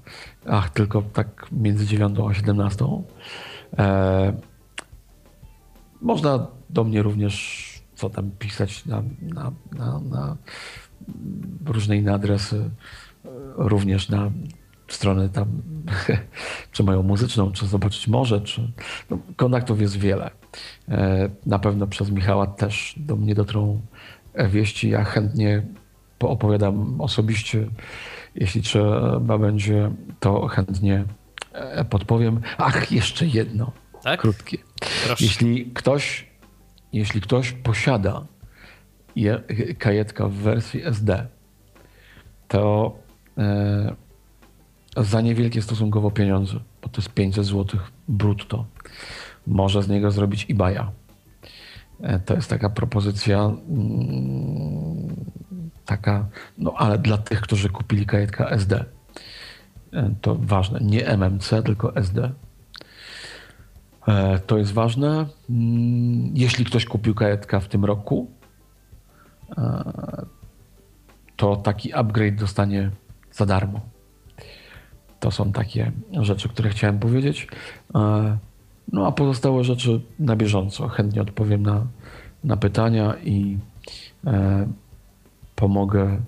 Ach, tylko tak między 9 a 17. E, można do mnie również co tam pisać na, na, na, na różne inne adresy, e, również na stronę tam, czy mają muzyczną, czy zobaczyć może, czy no, kontaktów jest wiele. E, Na pewno przez Michała też do mnie dotrą wieści. Ja chętnie poopowiadam osobiście. Jeśli trzeba będzie, to chętnie e, podpowiem. Ach, jeszcze jedno. Tak? Krótkie. Proszę. Jeśli ktoś, jeśli ktoś posiada je, kajetka w wersji SD, to e, za niewielkie stosunkowo pieniądze, bo to jest 500 zł brutto, może z niego zrobić eBaya. E, to jest taka propozycja mm, taka, no ale dla tych, którzy kupili kajetka SD. E, to ważne, nie MMC, tylko SD. E, To jest ważne. Mm, Jeśli ktoś kupił kajetka w tym roku, e, to taki upgrade dostanie za darmo. To są takie rzeczy, które chciałem powiedzieć. E, No a pozostałe rzeczy na bieżąco. Chętnie odpowiem na, na pytania i e, pomogę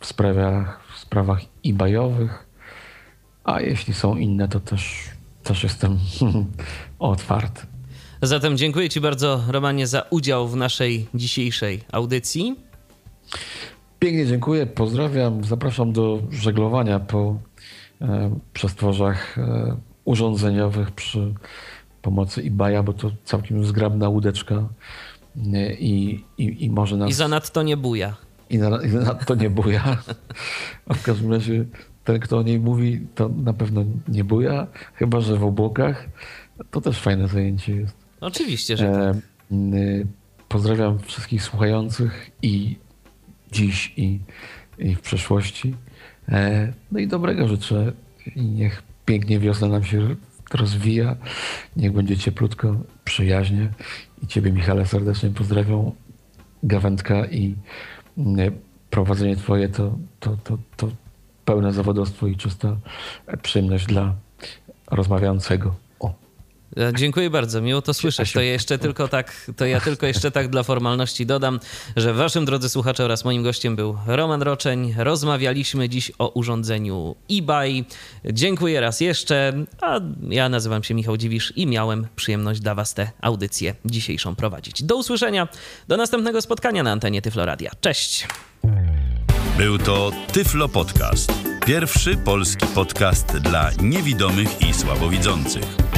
w sprawach, w sprawach eBayowych. A jeśli są inne, to też, też jestem otwarty. Zatem dziękuję Ci bardzo, Romanie, za udział w naszej dzisiejszej audycji. Pięknie dziękuję, pozdrawiam, zapraszam do żeglowania po e, przestworzach e, urządzeniowych przy pomocy eBaya, bo to całkiem zgrabna łódeczka e, i, i, i może nas... I zanadto nie buja. I na, i na to nie buja. A w każdym razie ten, kto o niej mówi, to na pewno nie buja, chyba że w obłokach. To też fajne zajęcie jest. Oczywiście, że tak. E, y, pozdrawiam wszystkich słuchających i dziś, i, i w przeszłości. E, no i dobrego życzę. I niech pięknie wiosna nam się rozwija. Niech będzie cieplutko, przyjaźnie. I Ciebie, Michale, serdecznie pozdrawiam. Gawędka i y, prowadzenie Twoje to, to, to, to pełne zawodowstwo i czysta przyjemność dla rozmawiającego. E, Dziękuję bardzo, miło to słyszeć. To ja jeszcze tylko tak, to ja tylko jeszcze tak dla formalności dodam, że waszym drodzy słuchacze oraz moim gościem był Roman Roczeń. Rozmawialiśmy dziś o urządzeniu eBay. Dziękuję raz jeszcze, a ja nazywam się Michał Dziwisz i miałem przyjemność dla was tę audycję dzisiejszą prowadzić. Do usłyszenia, do następnego spotkania na antenie Tyfloradia. Cześć! Był to Tyflo Podcast. Pierwszy polski podcast dla niewidomych i słabowidzących.